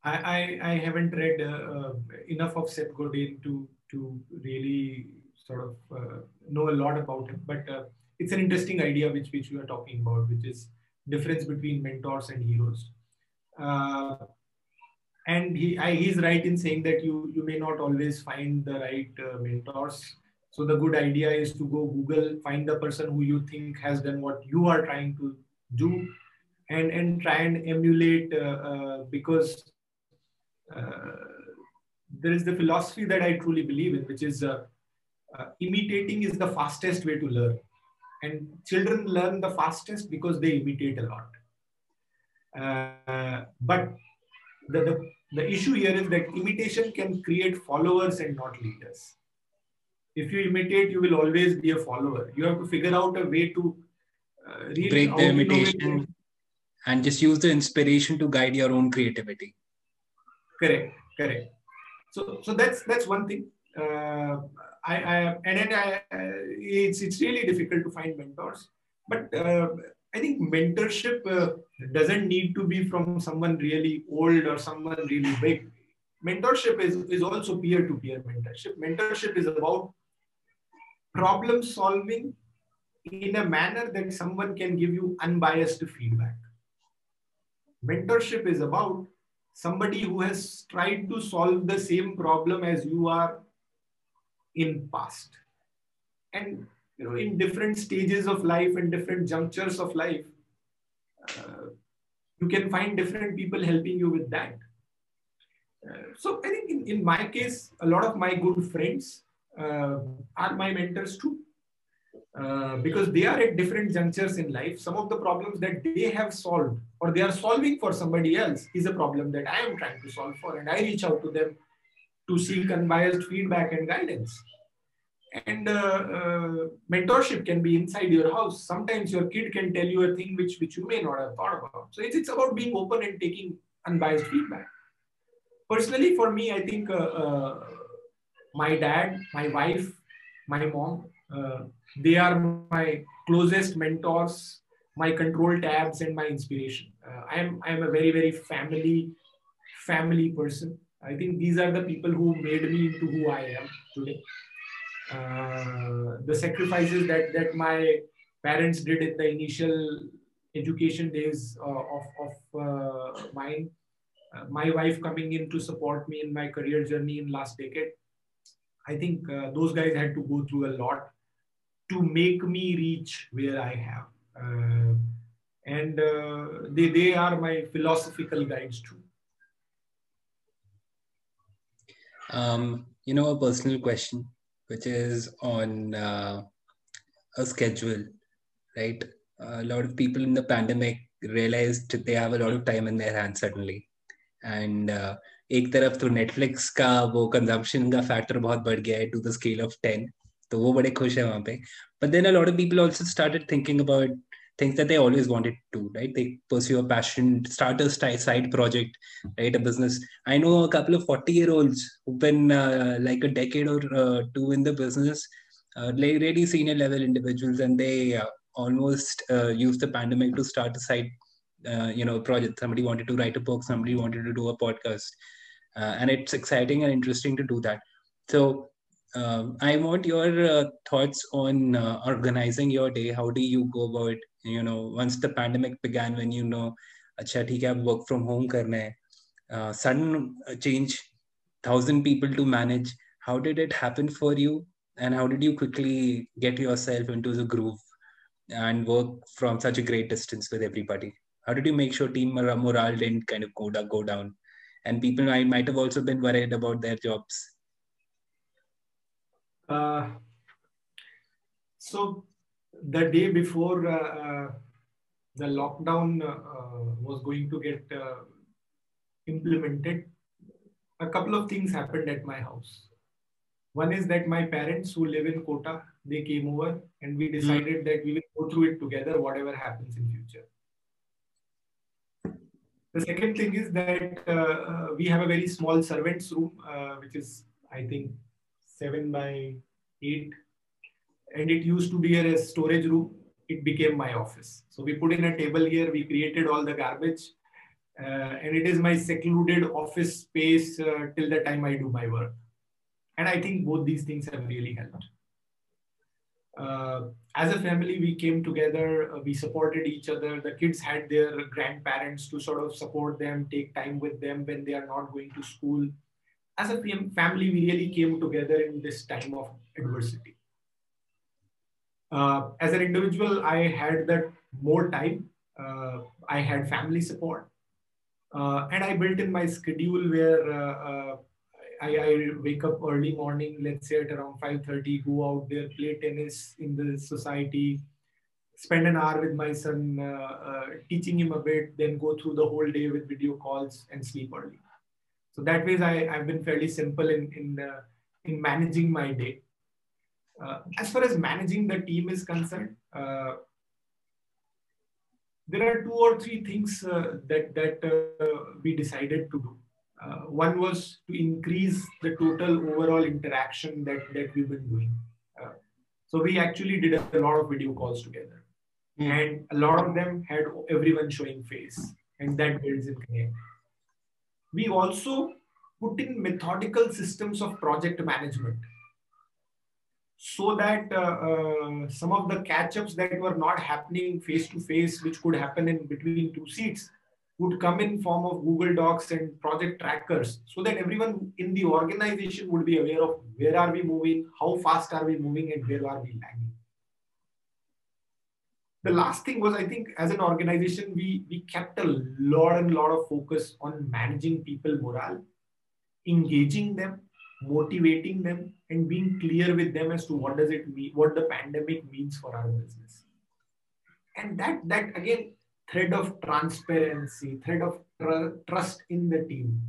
I, I, haven't read uh, uh, enough of Seth Godin to to really sort of uh, know a lot about it. But uh, it's an interesting idea which which we are talking about, which is difference between mentors and heroes. Uh, and he I, he's right in saying that you you may not always find the right uh, mentors. So the good idea is to go Google, find the person who you think has done what you are trying to do, and and try and emulate uh, uh because there is the philosophy that I truly believe in, which is uh, imitating is the fastest way to learn and children learn the fastest because they imitate a lot uh, but the, the, the issue here is that imitation can create followers and not leaders. If you imitate, you will always be a follower. You have to figure out a way to uh, really break the imitation and just use the inspiration to guide your own creativity. Correct, correct. So, so that's that's one thing. Uh, I, I and then I, it's it's really difficult to find mentors, but uh, I think mentorship uh, doesn't need to be from someone really old or someone really big. Mentorship is, is also peer to peer mentorship. Mentorship is about problem solving in a manner that someone can give you unbiased feedback. Mentorship is about somebody who has tried to solve the same problem as you are in past. And you know, in different stages of life and different junctures of life, uh, you can find different people helping you with that. Uh, so I think in, in my case, a lot of my good friends uh, are my mentors too. Uh, because they are at different junctures in life. Some of the problems that they have solved or they are solving for somebody else is a problem that I am trying to solve for, and I reach out to them to seek unbiased feedback and guidance. And uh, uh, mentorship can be inside your house. Sometimes your kid can tell you a thing which, which you may not have thought about. So it's, it's about being open and taking unbiased feedback. Personally, for me, I think uh, uh my dad, my wife, my mom, they are my closest mentors, my control tabs, and my inspiration. Uh, I am I am a very very family family person. I think these are the people who made me into who I am today. Uh, the sacrifices that that my parents did in the initial education days uh, of of uh, mine. Uh, my wife coming in to support me in my career journey in last decade. I think those guys had to go through a lot to make me reach where I have. Uh, and uh, they, they are my philosophical guides too. Um, you know, a personal question, which is on uh, a schedule, right? A lot of people in the pandemic realized they have a lot of time in their hands suddenly. And uh, एक तरफ तो Netflix का वो consumption का factor बहुत बढ़ गया है to the scale of ten तो वो बड़े खुश है वहां पे but then a lot of people also started thinking about things that they always wanted to right they pursue a passion start a side project right a business i know a couple of 40 year olds who've been uh, like a decade or uh, two in the business uh, like really senior level individuals and they uh, almost uh, used the pandemic to start a side uh, you know project somebody wanted to write a book somebody wanted to do a podcast and it's exciting and interesting to do that so uh, I want your uh, thoughts on uh, organizing your day. How do you go about, you know, once the pandemic began, when you know, अच्छा ठीक है अब work from home करना है, uh, sudden change, thousand people to manage. How did it happen for you, and how did you quickly get yourself into the groove and work from such a great distance with everybody? How did you make sure team morale didn't kind of go, go down? And people might, might have also been worried about their jobs uh, so the day before uh, uh the lockdown uh, was going to get implemented, a couple of things happened at my house. One is that my parents who live in Kota, they came over and we decided mm. that we will go through it together, whatever happens in future. The second thing is that uh, we have a very small servants room, uh, which is, I think, 7 by 8 and it used to be a storage room. It became my office. So we put in a table here we created all the garbage uh, and it is my secluded office space uh, till the time i do my work. And i think both these things have really helped. Uh, as a family we came together uh, we supported each other. The kids had their grandparents to sort of support them take time with them when they are not going to school as a family, we really came together in this time of adversity. Uh, as an individual, I had that more time. Uh, I had family support. Uh, and I built in my schedule where uh, uh, I, I, wake up early morning, let's say at around 5.30, go out there, play tennis in the society, spend an hour with my son, uh, teaching him a bit, then go through the whole day with video calls and sleep early. So that ways I, I've been fairly simple in, in, uh, in managing my day. Uh, as far as managing the team is concerned, uh, there are two or three things uh, that, that we decided to do. one was to increase the total overall interaction that, that we've been doing. so we actually did a lot of video calls together Mm. And a lot of them had everyone showing face, and that builds in connect. We also put in methodical systems of project management so that uh, uh, some of the catch ups that were not happening face to face, which could happen in between two seats, would come in form of Google Docs and project trackers so that everyone in the organization would be aware of where are we moving, how fast are we moving, and where are we lagging the last thing was i think as an organization we we kept a lot and lot of focus on managing people morale engaging them motivating them and being clear with them as to what does it mean what the pandemic means for our business. And that that again thread of transparency thread of tr- trust in the team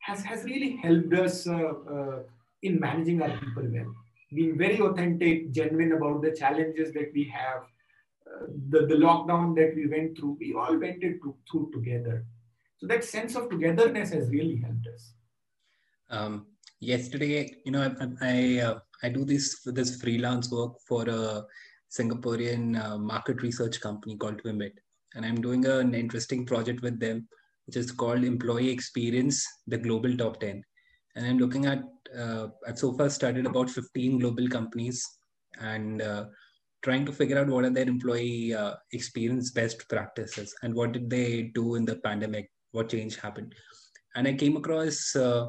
has has really helped us uh, uh, in managing our people well. Being very authentic genuine about the challenges that we have the, the lockdown that we went through, we all went it through, through together. So that sense of togetherness has really helped us. Um, yesterday, you know, I I, uh, I do this this freelance work for a Singaporean uh, market research company called Twimbit, and I'm doing an interesting project with them, which is called Employee Experience: The Global Top 10. And I'm looking at uh, I've so far studied about 15 global companies and uh, trying to figure out what are their employee uh, experience best practices and what did they do in the pandemic what change happened. And i came across uh,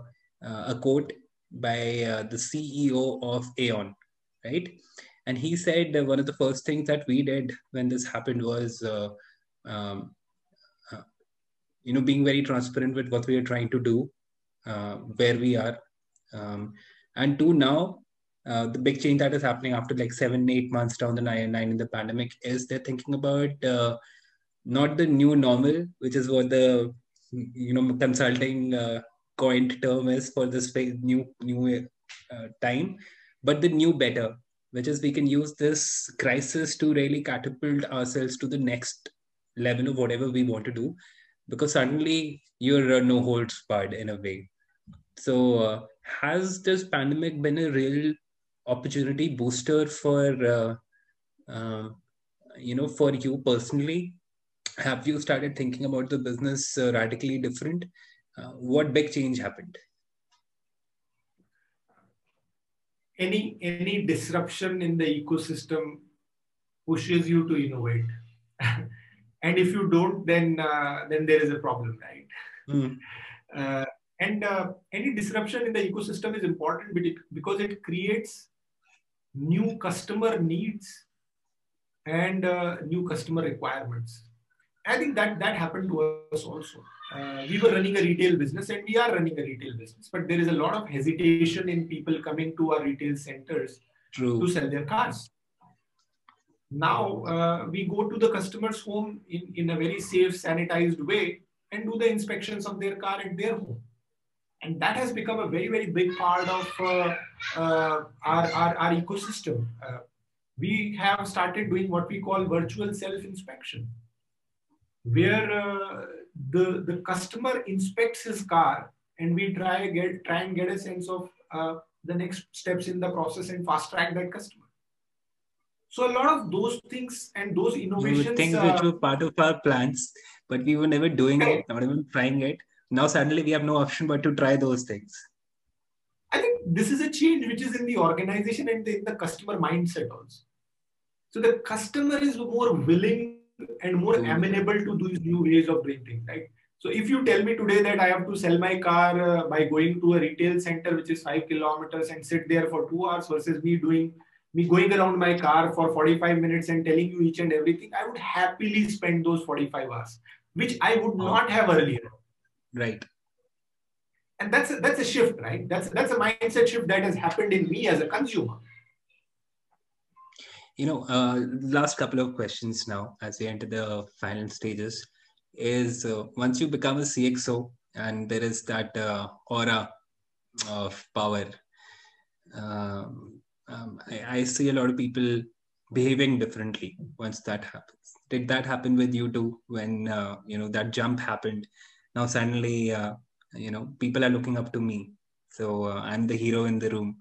uh, a quote by uh, the ceo of aon right? And he said one of the first things that we did when this happened was uh, um, you know being very transparent with what we are trying to do where we are. Um, and to now uh, the big change that is happening after like seven, eight months down the line, nine in the pandemic is they're thinking about uh, not the new normal, which is what the you know consulting uh, coined term is for this new new uh, time, but the new better, which is we can use this crisis to really catapult ourselves to the next level of whatever we want to do, because suddenly you're no holds barred in a way. So uh, has this pandemic been a real opportunity booster for uh, uh, you know for you personally? Have you started thinking about the business uh, radically different? Uh, what big change happened? Any any disruption in the ecosystem pushes you to innovate. And if you don't then uh, then there is a problem right? Mm. and any disruption in the ecosystem is important because it creates new customer needs and uh, new customer requirements. I think that that happened to us also. Uh, we were running a retail business and we are running a retail business, but there is a lot of hesitation in people coming to our retail centers True. to sell their cars. Now uh, we go to the customer's home in, in a very safe, sanitized way and do the inspections of their car at their home and that has become a very very big part of uh, uh, our, our, our, ecosystem. Uh, we have started doing what we call virtual self inspection where uh, the the customer inspects his car and we try get try and get a sense of uh, the next steps in the process and fast track that customer. So a lot of those things and those innovations things which were part of our plans but we were never doing it not even trying it now suddenly we have no option but to try those things. I think this is a change which is in the organization and in the customer mindset also. So the customer is more willing and more mm. amenable to these new ways of doing things right? So if you tell me today that i have to sell my car uh, by going to a retail center which is 5 kilometers and sit there for 2 hours versus me doing me going around my car for 45 minutes and telling you each and everything i would happily spend those 45 hours which i would not have earlier Right. And that's a, that's a shift, right? That's that's a mindset shift that has happened in me as a consumer. you know, uh, last couple of questions now as we enter the final stages is uh, once you become a CXO and there is that uh, aura of power, um, um, I, I, see a lot of people behaving differently once that happens. Did that happen with you too when uh, you know that jump happened? Now suddenly, uh, you know, people are looking up to me, so uh, I'm the hero in the room.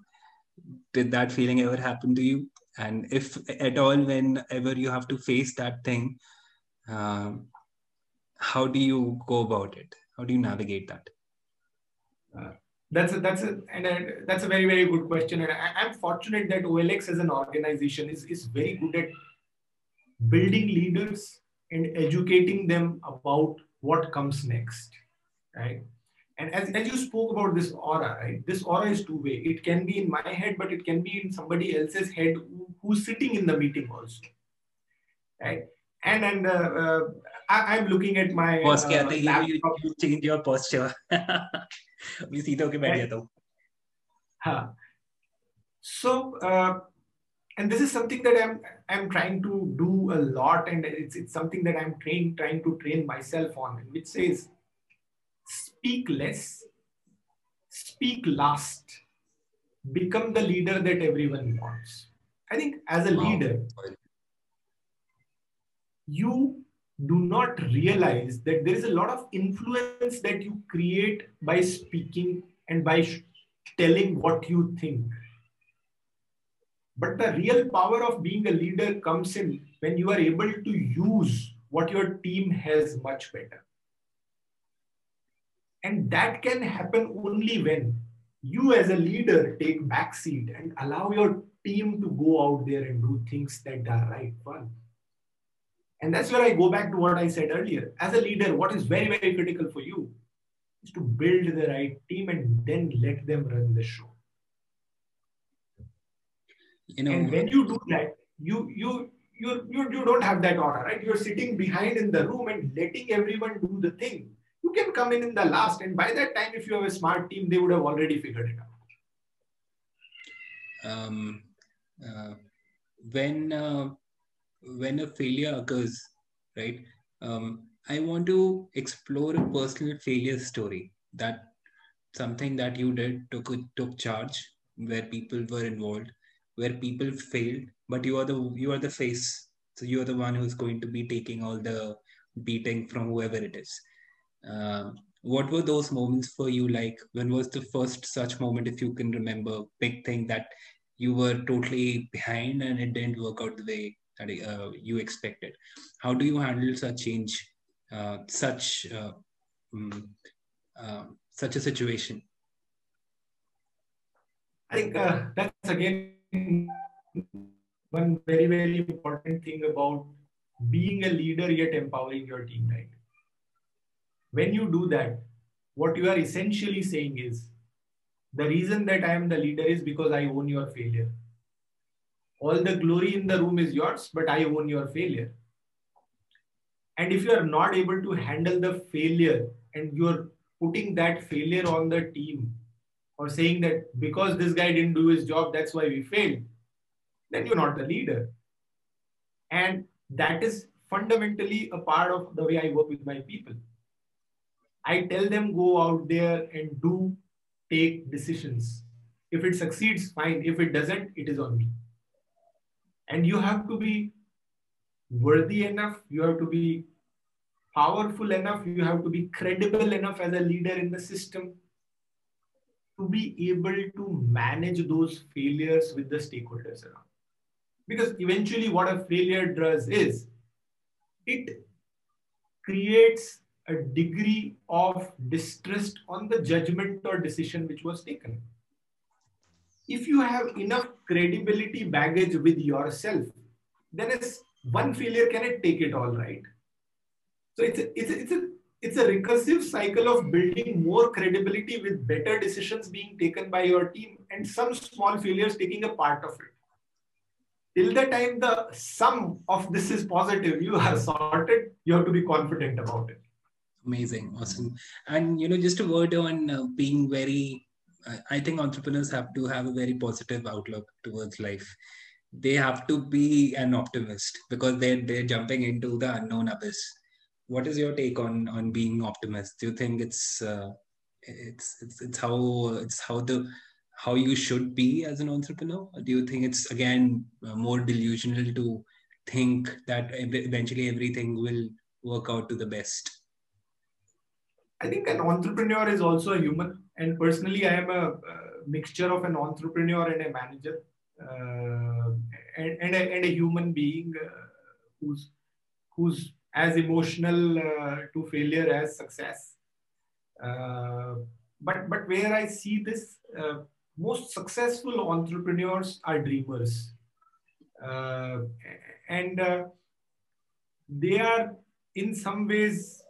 Did that feeling ever happen to you? and if at all whenever you have to face that thing um, how do you go about it how do you navigate that uh, that's a, that's a and a, that's a very very good question and I, am fortunate that olx as an organization is, is very good at building leaders and educating them about what comes next right and as, as you spoke about this aura, right? This aura is two way. It can be in my head, but it can be in somebody else's head who, who's sitting in the meeting also. Right? And and uh, uh, I, am looking at my uh, you, you change your posture. We see okay बैठ जाता So uh, and this is something that I'm I'm trying to do a lot, and it's it's something that I'm train trying to train myself on, which says speak less, speak last, become the leader that everyone wants. I think as a leader, you do not realize that there is a lot of influence that you create by speaking and by telling what you think. But the real power of being a leader comes in when you are able to use what your team has much better. And that can happen only when you as a leader take backseat and allow your team to go out there and do things that are right fun. And that's where I go back to what I said earlier. As a leader, what is very, very critical for you is to build the right team and then let them run the show. You know, and when you do that, you you you you, you don't have that order, right? You're sitting behind in the room and letting everyone do the thing you can come in in the last. And by that time, if you have a smart team, they would have already figured it out. Um, uh, when uh, when a failure occurs, right? Um, I want to explore a personal failure story that something that you did took took charge where people were involved, where people failed, but you are the you are the face, so you are the one who's going to be taking all the beating from whoever it is. Um, what were those moments for you like? When was the first such moment, if you can remember, big thing that you were totally behind and it didn't work out the way that uh, you expected? How do you handle such change, uh, such um, such a situation? I think uh, that's again one very very important thing about being a leader yet empowering your team, right? When you do that, what you are essentially saying is the reason that I am the leader is because I own your failure. All the glory in the room is yours, but I own your failure. And if you are not able to handle the failure and you're putting that failure on the team or saying that because this guy didn't do his job, that's why we failed, then you're not the leader. And that is fundamentally a part of the way I work with my people. I tell them go out there and do take decisions. If it succeeds, fine. If it doesn't, it is on me. And you have to be worthy enough, you have to be powerful enough, you have to be credible enough as a leader in the system to be able to manage those failures with the stakeholders around. Because eventually, what a failure does is it creates a degree of distrust on the judgment or decision which was taken. If you have enough credibility baggage with yourself, then it's one failure cannot take it all right. So it's a, it's a, it's a it's a recursive cycle of building more credibility with better decisions being taken by your team and some small failures taking a part of it. Till the time the sum of this is positive, you are sorted, you have to be confident about it amazing awesome and you know just a word on uh, being very i think entrepreneurs have to have a very positive outlook towards life they have to be an optimist because they're they're jumping into the unknown abyss. What is your take on on being optimist? Do you think it's uh, it's, it's it's how it's how the how you should be as an entrepreneur? Do you think it's again uh, more delusional to think that eventually everything will work out to the best? I think an entrepreneur is also a human, and personally, I am a, a mixture of an entrepreneur and a manager, uh, and, and, a, and a human being uh, who's who's as emotional uh, to failure as success. Uh, but but where I see this, uh, most successful entrepreneurs are dreamers, uh, and they are in some ways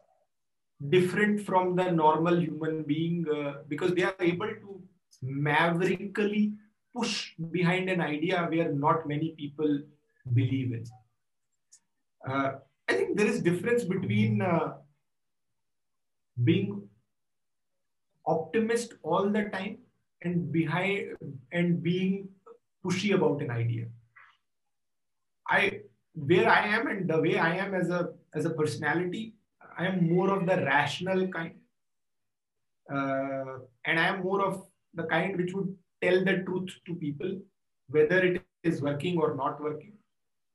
different from the normal human being uh, because they are able to maverickally push behind an idea where not many people believe in. Think there is difference between uh, being optimist all the time and behind and being pushy about an idea. I where I am and the way I am as a as a personality, I am more of the rational kind. Uh, and I am more of the kind which would tell the truth to people, whether it is working or not working.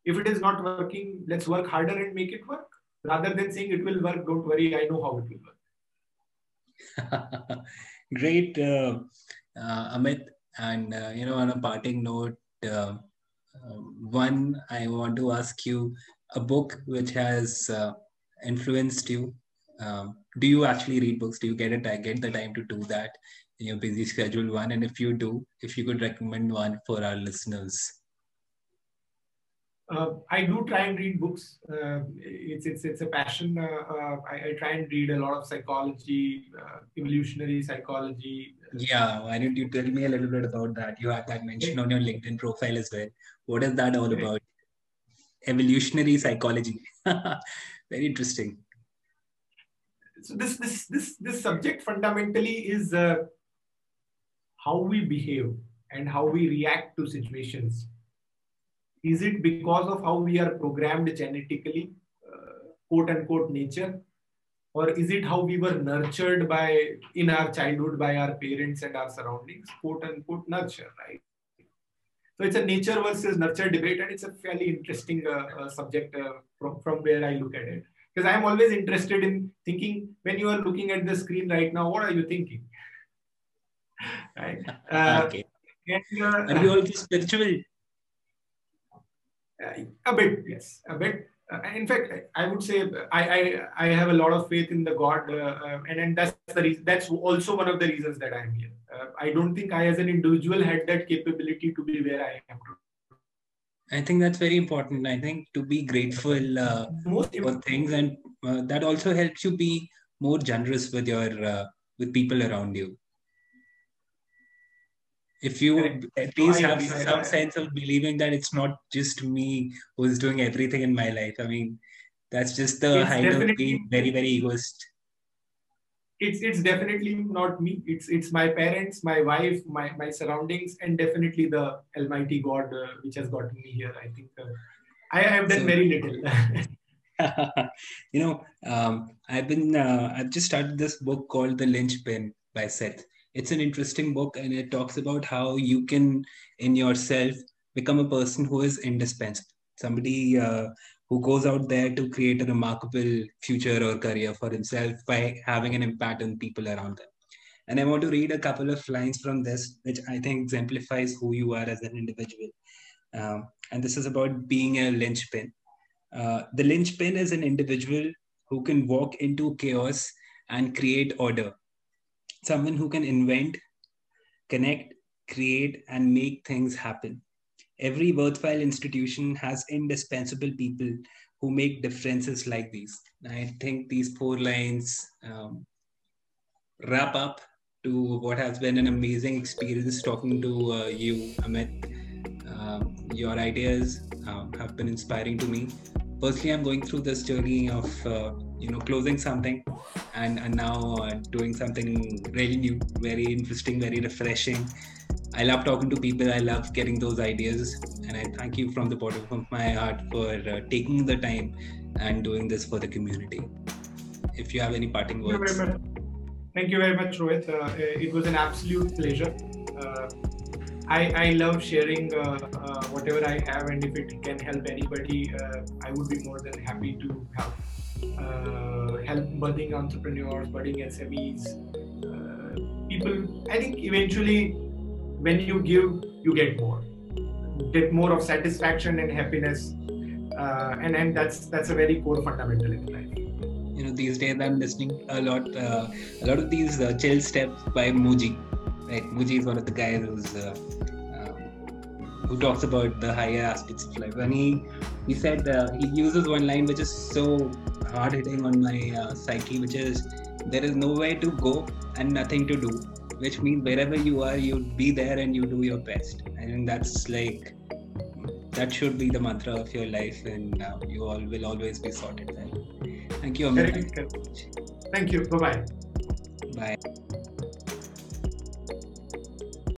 If it is not working, let's work harder and make it work. Rather than saying it will work, don't worry, I know how it will work. Great, uh, uh, Amit. And, uh, you know, on a parting note, uh, um, one, I want to ask you a book which has uh, influenced you? Um, do you actually read books? Do you get it? I Get the time to do that in your busy schedule? One, and if you do, if you could recommend one for our listeners. Uh, I do try and read books. Uh, it's it's it's a passion. Uh, uh I, I, try and read a lot of psychology, uh, evolutionary psychology. Yeah, why don't you tell me a little bit about that? You have that mentioned on your LinkedIn profile as well. What is that all about? Evolutionary psychology. very interesting so this this this this subject fundamentally is uh, how we behave and how we react to situations is it because of how we are programmed genetically uh, quote unquote nature or is it how we were nurtured by in our childhood by our parents and our surroundings quote unquote nurture right so it's a nature versus nurture debate, and it's a fairly interesting uh, uh, subject uh, from, from where I look at it. Because I'm always interested in thinking when you are looking at the screen right now, what are you thinking? right. Uh, okay. And, uh, are you also spiritual? Uh, a bit, yes, a bit. Uh, in fact, I would say I, I, I have a lot of faith in the God, uh, uh, and and that's the reason. That's also one of the reasons that I'm here. Uh, I don't think I, as an individual, had that capability to be where I am I think that's very important. I think to be grateful uh, for things, and uh, that also helps you be more generous with your with people around you if you at least have some sense of believing that it's not just me who's doing everything in my life. I mean that's just the it's height of being very very egoist. It's it's definitely not me. It's it's my parents my wife my my surroundings and definitely the almighty god uh, which has gotten me here i think uh, i have done so, very little. You know um, i've been uh, i've just started this book called the linchpin by seth it's an interesting book and it talks about how you can in yourself become a person who is indispensable. Somebody uh, who goes out there to create a remarkable future or career for himself by having an impact on people around them. And i want to read a couple of lines from this which i think exemplifies who you are as an individual. Um, and this is about being a linchpin. Uh, the linchpin is an individual who can walk into chaos and create order someone who can invent, connect, create, and make things happen. Every worthwhile institution has indispensable people who make differences like these. I think these four lines um, wrap up to what has been an amazing experience talking to uh, you, Amit. Uh, your ideas um, have been inspiring to me. Personally, I'm going through this journey of uh, you know closing something and and now uh, doing something really new very interesting very refreshing I love talking to people. I love getting those ideas, and I thank you from the bottom of my heart for uh, taking the time and doing this for the community. If you have any parting words. Thank you very much, Thank you very much Rohit. Uh, it was an absolute pleasure. Uh, I, I love sharing uh, uh, whatever I have, and if it can help anybody, uh, I would be more than happy to help. Help budding entrepreneurs, budding SMEs, people. I think eventually, when you give, you get more. Get more of satisfaction and happiness, and and that's that's a very core fundamental in life you know these days i'm listening a lot uh, a lot of these uh, chill steps by Mooji right Mooji is one of the guys who's uh, um, who talks about the higher aspects of life and he he said uh, he uses one line which is so hard hitting on my uh, psyche which is there is nowhere to go and nothing to do which means wherever you are you be there and you do your best. And that's like that should be the mantra of your life and uh, you all will always be sorted there thank you Amit. thank you. Bye-bye. Bye